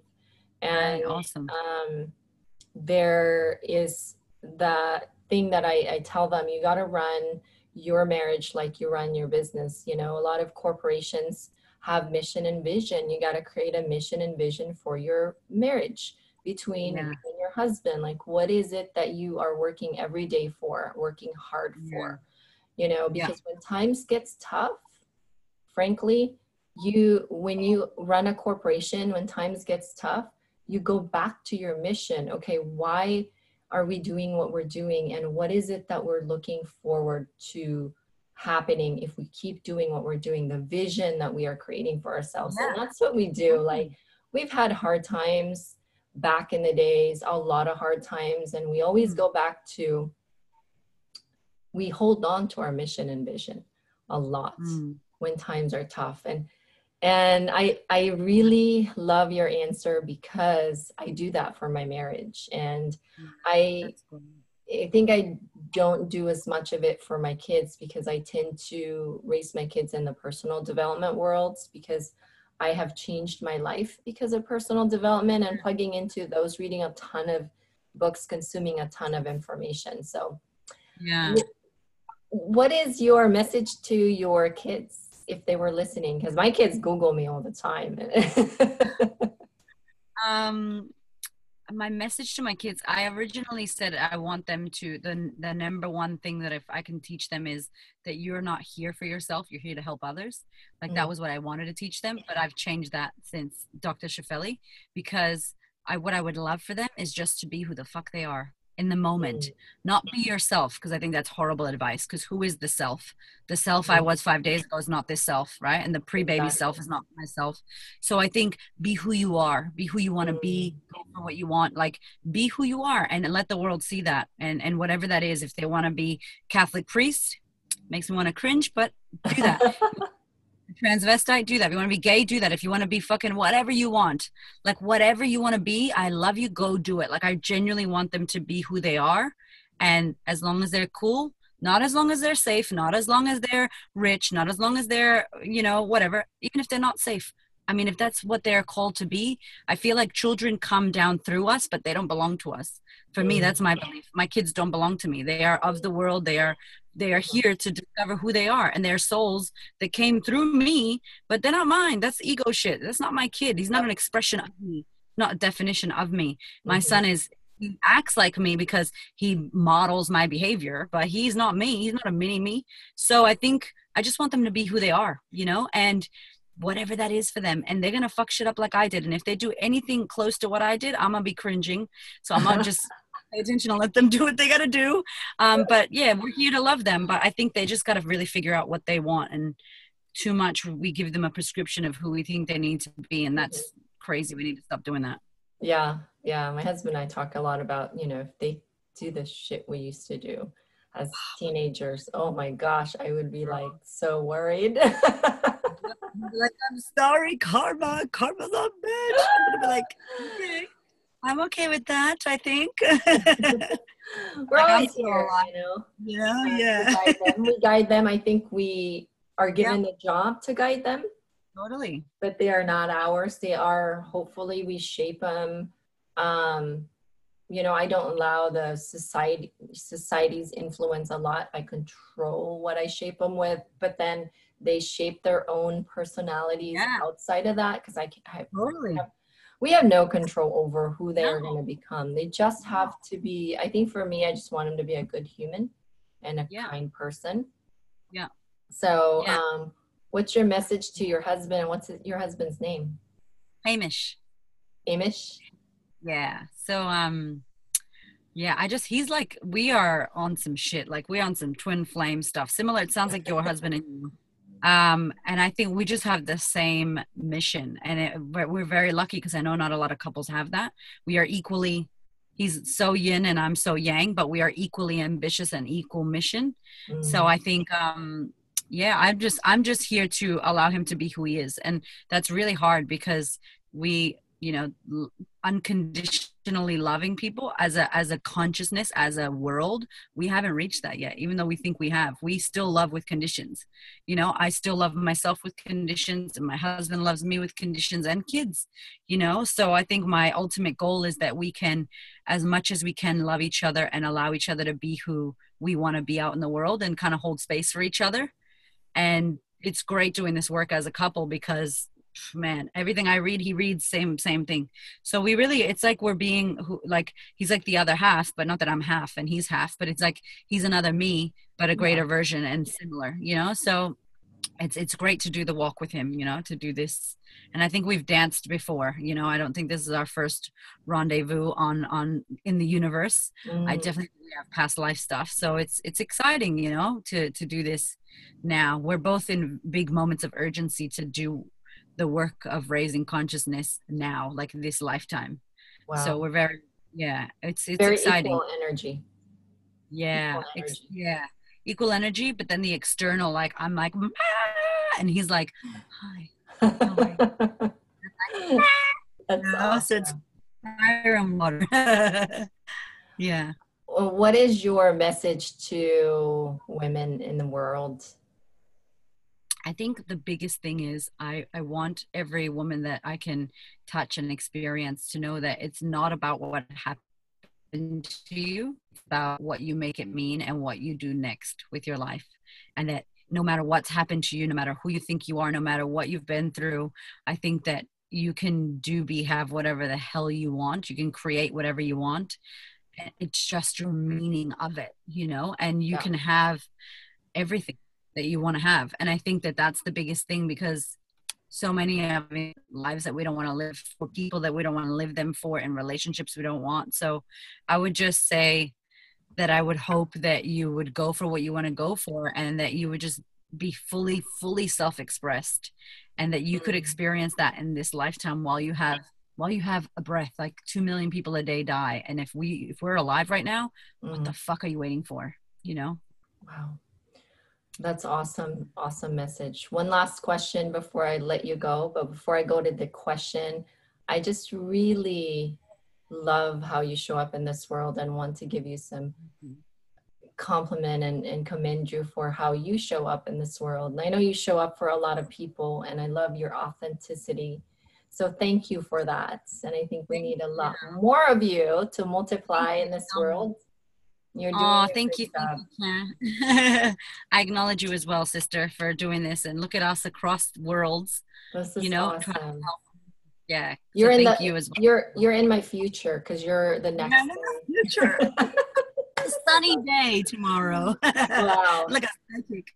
And awesome. um, there is that thing that I, I tell them you got to run your marriage like you run your business. You know, a lot of corporations have mission and vision. You got to create a mission and vision for your marriage between yeah. you and your husband. Like, what is it that you are working every day for, working hard for? Yeah. You know, because yeah. when times gets tough, frankly, you when you run a corporation, when times gets tough, you go back to your mission. Okay, why? Are we doing what we're doing and what is it that we're looking forward to happening if we keep doing what we're doing the vision that we are creating for ourselves yeah. and that's what we do mm-hmm. like we've had hard times back in the days a lot of hard times and we always mm-hmm. go back to we hold on to our mission and vision a lot mm. when times are tough and and i i really love your answer because i do that for my marriage. And i i think i don't do as much of it for my kids because i tend to raise my kids in the personal development worlds because i have changed my life because of personal development and plugging into those reading a ton of books consuming a ton of information. So yeah. what is your message to your kids if they were listening because my kids google me all the time. Um my message to my kids i originally said i want them to the the number one thing that if i can teach them is that you're not here for yourself you're here to help others. Like mm. that was what i wanted to teach them but i've changed that since dr Shefali because i what i would love for them is just to be who the fuck they are in the moment mm. not be yourself because i think that's horrible advice because who is the self the self i mm. was five days ago is not this self right and the pre-baby exactly. self is not myself so i think be who you are be who you want to be mm. go for what you want like be who you are and let the world see that and and whatever that is if they want to be catholic priest makes me want to cringe but do that transvestite, do that. If you want to be gay, do that. If you want to be fucking whatever you want, like whatever you want to be, I love you, go do it. Like I genuinely want them to be who they are. And as long as they're cool, not as long as they're safe, not as long as they're rich, not as long as they're, you know, whatever, even if they're not safe. I mean, if that's what they're called to be, I feel like children come down through us, but they don't belong to us. For me, mm. that's my belief. My kids don't belong to me. They are of the world. They are they are here to discover who they are and their souls that came through me but they're not mine that's ego shit that's not my kid he's not an expression of me not a definition of me my mm-hmm. son is he acts like me because he models my behavior, but he's not me. He's not a mini me. So I think I just want them to be who they are, you know, and whatever that is for them. And they're gonna fuck shit up like I did. And if they do anything close to what I did, I'm gonna be cringing. So I'm gonna just pay attention and let them do what they gotta do. Um, but yeah, we're here to love them. But I think they just gotta really figure out what they want and too much we give them a prescription of who we think they need to be and that's crazy we need to stop doing that Yeah, yeah. My husband and I talk a lot about, you know, if they do the shit we used to do as teenagers, oh my gosh, I would be like so worried. like i'm sorry karma karma's a bitch i'm gonna be like okay i'm okay with that i think We're Like, I'm always still here, alive. you know. yeah uh, to yeah guide them. We guide them. I think we are given the job to guide them, totally but they are not ours. They are, hopefully, we shape them. Um, you know, I don't allow the society society's influence a lot. I control what I shape them with, but then they shape their own personalities Yeah. outside of that because I, ca- I totally we have no control over who they are going to become. They just have to be, I think for me, I just want them to be a good human and a Yeah. kind person. Yeah. So, Yeah. um, what's your message to your husband and what's your husband's name? hamish Hamish? Yeah. So um yeah, I just he's like we are on some shit. Like we're on some twin flame stuff. Similar it sounds like your husband and you. Um and I think we just have the same mission and it, we're, very lucky because I know not a lot of couples have that. We are equally he's so yin and I'm so yang, but we are equally ambitious and equal mission. So Mm. I think um yeah, I'm just I'm just here to allow him to be who he is. And that's really hard because we, you know, unconditionally loving people as a as a consciousness, as a world, we haven't reached that yet. Even though we think we have. We still love with conditions. You know, I still love myself with conditions and my husband loves me with conditions and kids, you know? So I think my ultimate goal is that we can as much as we can love each other and allow each other to be who we want to be out in the world and kind of hold space for each other and it's great doing this work as a couple because man everything i read he reads same same thing so we really it's like we're being who like he's like the other half but not that i'm half and he's half but it's like he's another me but a greater version and similar you know so it's it's great to do the walk with him you know to do this and i think we've danced before you know i don't think this is our first rendezvous on on in the universe I Mm. definitely have past life stuff. So it's it's exciting, you know, to to do this now. We're both in big moments of urgency to do the work of raising consciousness now, like this lifetime. wow. So we're very yeah, it's it's very exciting. equal energy. yeah. equal ex- energy. yeah. Equal energy, but then the external, like I'm like "Ah," and he's like, hi. That's You know, so it's awesome. fire and water. yeah. Well, what is your message to women in the world? I think the biggest thing is I, I want every woman that I can touch and experience to know that it's not about what happened to you, it's about what you make it mean and what you do next with your life. And that no matter what's happened to you, no matter who you think you are, no matter what you've been through, I think that you can do, be, have whatever the hell you want. You can create whatever you want. It's just your meaning of it, you know, and you Yeah. can have everything that you want to have. And i think that that's the biggest thing because so many of lives that we don't want to live for people that we don't want to live them for and relationships we don't want. So i would just say that i would hope that you would go for what you want to go for and that you would just be fully fully self-expressed and that you could Mm. experience that in this lifetime while you have while you have a breath like 2 million people a day die. And if we if we're alive right now what Mm, the fuck are you waiting for? You know? Wow. That's awesome. Awesome message. One last question before I let you go. But before I go to the question, I just really love how you show up in this world and want to give you some compliment and, and commend you for how you show up in this world. And I know you show up for a lot of people, and I love your authenticity. So thank you for that. And I think we need a lot more of you to multiply in this world. You're doing Oh, thank you, thank you, Claire. I acknowledge you as well, sister, for doing this. And look at us across worlds. This is You know, awesome. Yeah. You're so in thank the you as well. you're you're in my future because you're the next. I'm in the future. sunny day tomorrow. Wow. like a psychic.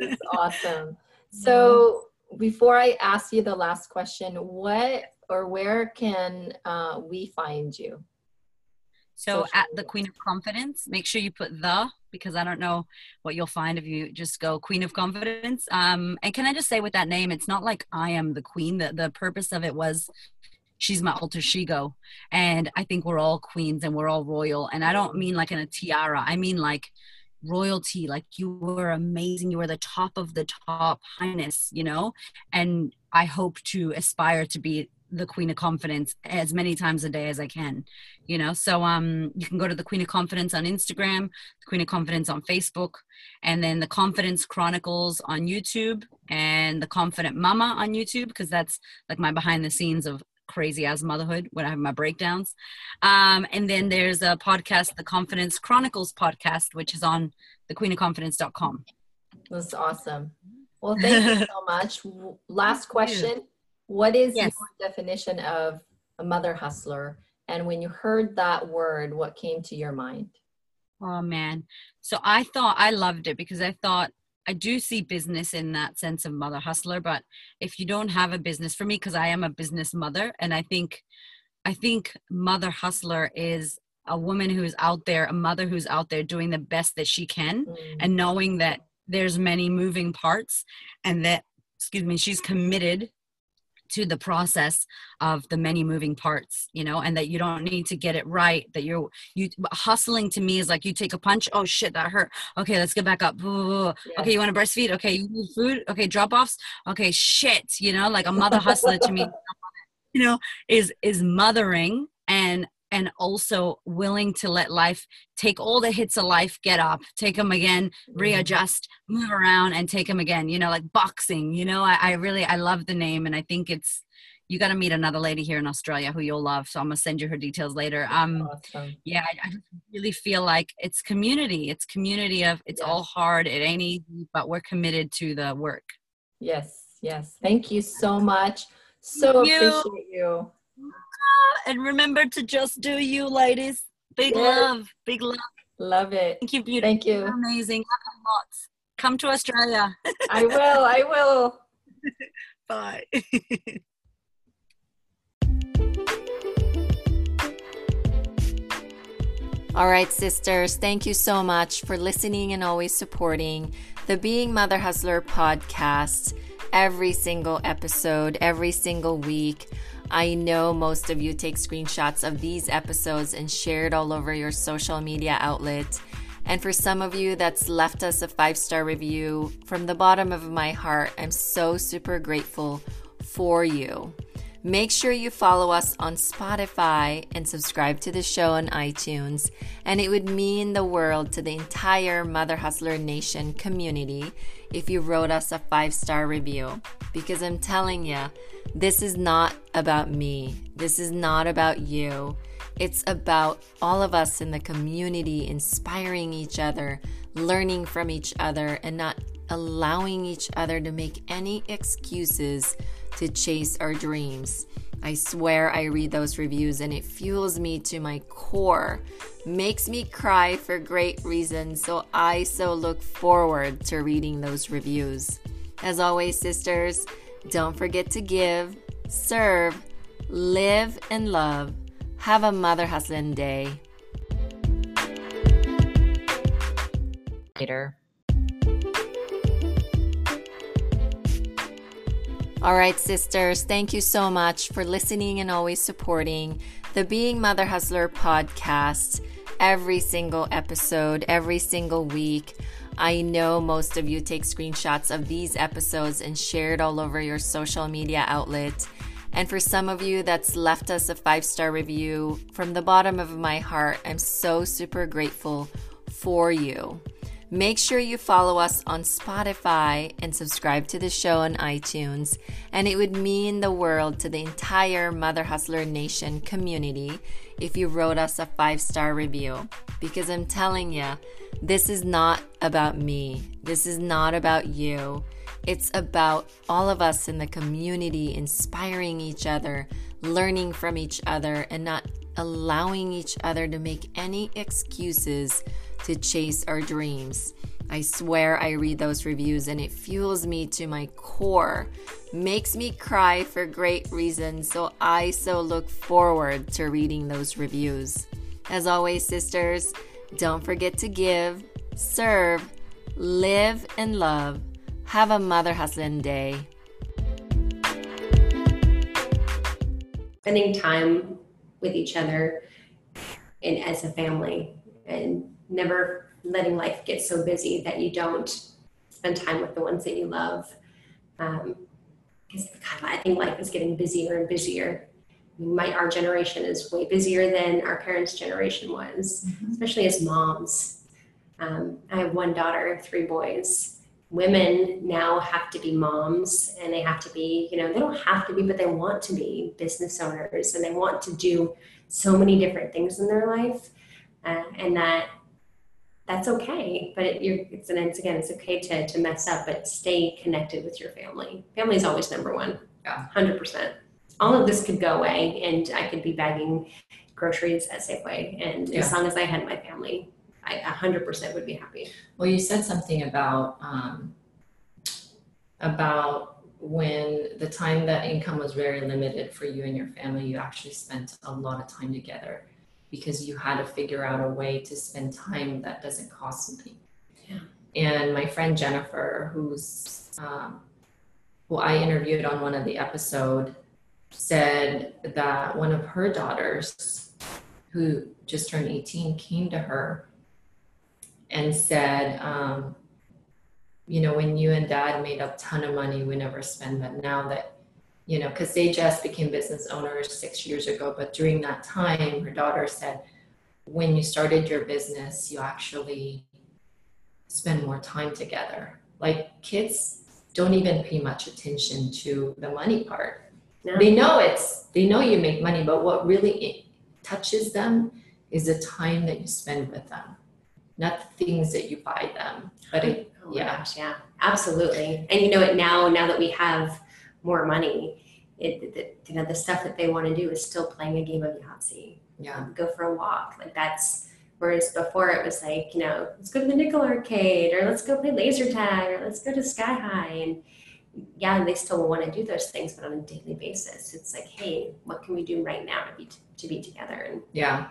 That's awesome. So before I ask you the last question, what or where can uh, we find you? So Social at the. Queen of Confidence, make sure you put the because I don't know what you'll find if you just go Queen of Confidence. Um, and can I just say with that name, it's not like I am the queen. The the purpose of it was she's my alter ego, and I think we're all queens and we're all royal. And I don't mean like in a tiara. I mean like royalty. Like you were amazing. You were the top of the top highness. You know, and I hope to aspire to be the queen of confidence as many times a day as I can you know so um you can go to the queen of confidence on instagram the queen of confidence on facebook and then the confidence chronicles on youtube and the confident mama on youtube because that's like my behind the scenes of crazy as motherhood when i have my breakdowns um and then there's a podcast the confidence chronicles podcast which is on the queen of thequeenofconfidence.com That's awesome. Well, thank you so much. Last question. What is Yes. your definition of a mother hustler? And when you heard that word, what came to your mind? Oh man. So I thought I loved it because I thought I do see business in that sense of mother hustler, but if you don't have a business for me because I am a business mother and I think I think mother hustler is a woman who's out there, a mother who's out there doing the best that she can Mm, and knowing that there's many moving parts and that excuse me she's committed to the process of the many moving parts you know and that you don't need to get it right that you're you hustling to me is like you take a punch oh shit that hurt. Okay let's get back up. Blah. okay you want to breastfeed? Okay you need food? Okay drop offs okay shit you know like a mother hustler to me you know is is mothering and and also willing to let life take all the hits of life get up take them again Mm-hmm. readjust move around and take them again you know like boxing you know i, I really i love the name and i think it's you got to meet another lady here in australia who you'll love so i'm gonna send you her details later um Awesome. yeah i, I really feel like it's community it's community of it's Yes. all hard it ain't easy but we're committed to the work Yes, yes. Thank you so much. So Thank you. appreciate you. And remember to just do you ladies big Yes. love big love Love it. thank you beautiful Thank you. You're amazing Love you lots come to australia I will. I will. bye All right, sisters, thank you so much for listening and always supporting the Being Mother Hustler podcast every single episode, every single week. I know most of you take screenshots of these episodes and share it all over your social media outlet. And for some of you that's left us a five star review, from the bottom of my heart, I'm so super grateful for you. Make sure you follow us on Spotify and subscribe to the show on iTunes. And it would mean the world to the entire Mother Hustler Nation community if you wrote us a five star review. Because I'm telling you, this is not about me. This is not about you. It's about all of us in the community inspiring each other, learning from each other, and not allowing each other to make any excuses to chase our dreams. I swear I read those reviews and it fuels me to my core, makes me cry for great reasons. So I so look forward to reading those reviews. As always, sisters, don't forget to give, serve, live, and love. Have a mother hustling day. Later. All right, sisters, thank you so much for listening and always supporting the Being Mother Hustler podcast every single episode, every single week. I know most of you take screenshots of these episodes and share it all over your social media outlets. And for some of you that's left us a five star review, from the bottom of my heart, I'm so super grateful for you. Make sure you follow us on Spotify and subscribe to the show on iTunes. And it would mean the world to the entire Mother Hustler Nation community if you wrote us a five star review. Because I'm telling you, this is not about me. This is not about you. It's about all of us in the community inspiring each other, learning from each other, and not allowing each other to make any excuses to chase our dreams. I swear I read those reviews and it fuels me to my core, makes me cry for great reasons. So I so look forward to reading those reviews. As always, sisters, don't forget to give, serve, live, and love. Have a mother hustling day. Spending time with each other and as a family and never letting life get so busy that you don't spend time with the ones that you love. Um, because I think life is getting busier and busier. My our generation is way busier than our parents' generation was, mm-hmm. especially as moms. Um, I have one daughter, three boys. Women now have to be moms, and they have to be, you know, they don't have to be, but they want to be business owners, and they want to do so many different things in their life, uh, and that that's okay. But it, you're, it's and it's again, it's okay to to mess up, but stay connected with your family. Family is always number one. Yeah, hundred percent. All of this could go away, and I could be bagging groceries at Safeway, and yeah. as long as I had my family, I hundred percent would be happy. Well, you said something about um, about when the time that income was very limited for you and your family, you actually spent a lot of time together because you had to figure out a way to spend time that doesn't cost money. Yeah. And my friend Jennifer, who's um, who I interviewed on one of the episode, said that one of her daughters, who just turned 18, came to her and said, um, you know, when you and dad made a ton of money, we never spend that. Now that you know, because they just became business owners six years ago. But during that time, her daughter said, when you started your business, you actually spend more time together. Like kids don't even pay much attention to the money part. No. They know it's, they know you make money, but what really touches them is the time that you spend with them, not the things that you buy them. But it, oh yeah. Gosh, yeah, absolutely. And you know it now, now that we have more money. It, it, you know, the stuff that they want to do is still playing a game of Yahtzee. Yeah. Um, go for a walk. Like that's, whereas before it was like, you know, let's go to the nickel arcade or let's go play laser tag or let's go to sky high. And yeah, they still want to do those things, but on a daily basis, it's like, hey, what can we do right now to be, to be together? And yeah,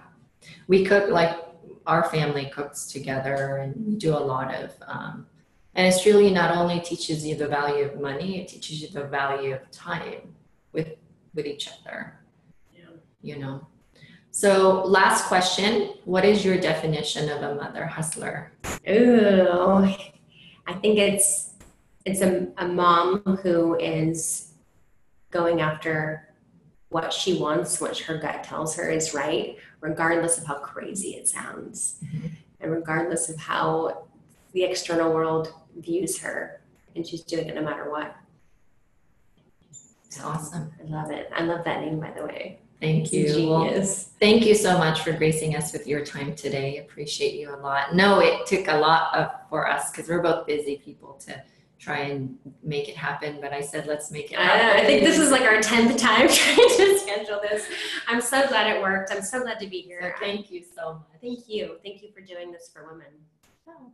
we cook like our family cooks together and we do a lot of, um, and it's really not only teaches you the value of money, it teaches you the value of time with with each other. Yeah. You know. So last question, what is your definition of a mother hustler? Ooh. I think it's it's a, a mom who is going after what she wants, what her gut tells her is right, regardless of how crazy it sounds. Mm-hmm. And regardless of how the external world views her and she's doing it no matter what. It's awesome. I love it. I love that name, by the way. Thank you. Genius. Well, thank you so much for gracing us with your time today. Appreciate you a lot. No, it took a lot of, for us because we're both busy people to try and make it happen. But I said, let's make it happen. I think this is like our 10th time trying to schedule this. I'm so glad it worked. I'm so glad to be here. So thank you so much. Thank you. Thank you for doing this for women. Oh.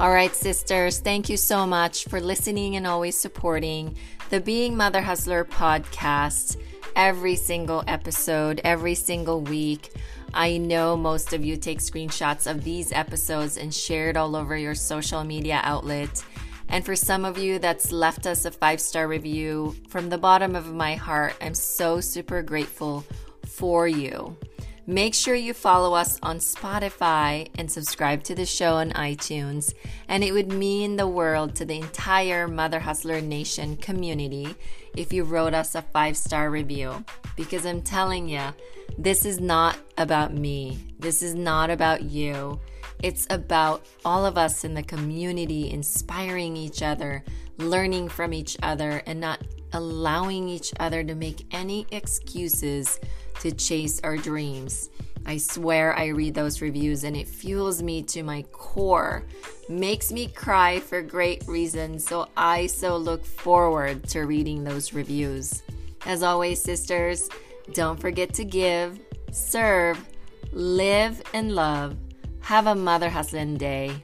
All right, sisters, thank you so much for listening and always supporting the Being Mother Hustler podcast every single episode, every single week. I know most of you take screenshots of these episodes and share it all over your social media outlet. And for some of you that's left us a five star review, from the bottom of my heart, I'm so super grateful for you. Make sure you follow us on Spotify and subscribe to the show on iTunes. And it would mean the world to the entire Mother Hustler Nation community if you wrote us a five star review. Because I'm telling you, this is not about me. This is not about you. It's about all of us in the community inspiring each other, learning from each other, and not allowing each other to make any excuses to chase our dreams. I swear I read those reviews and it fuels me to my core, makes me cry for great reasons. So I so look forward to reading those reviews. As always, sisters, don't forget to give, serve, live, and love. Have a Mother Hustlin' Day.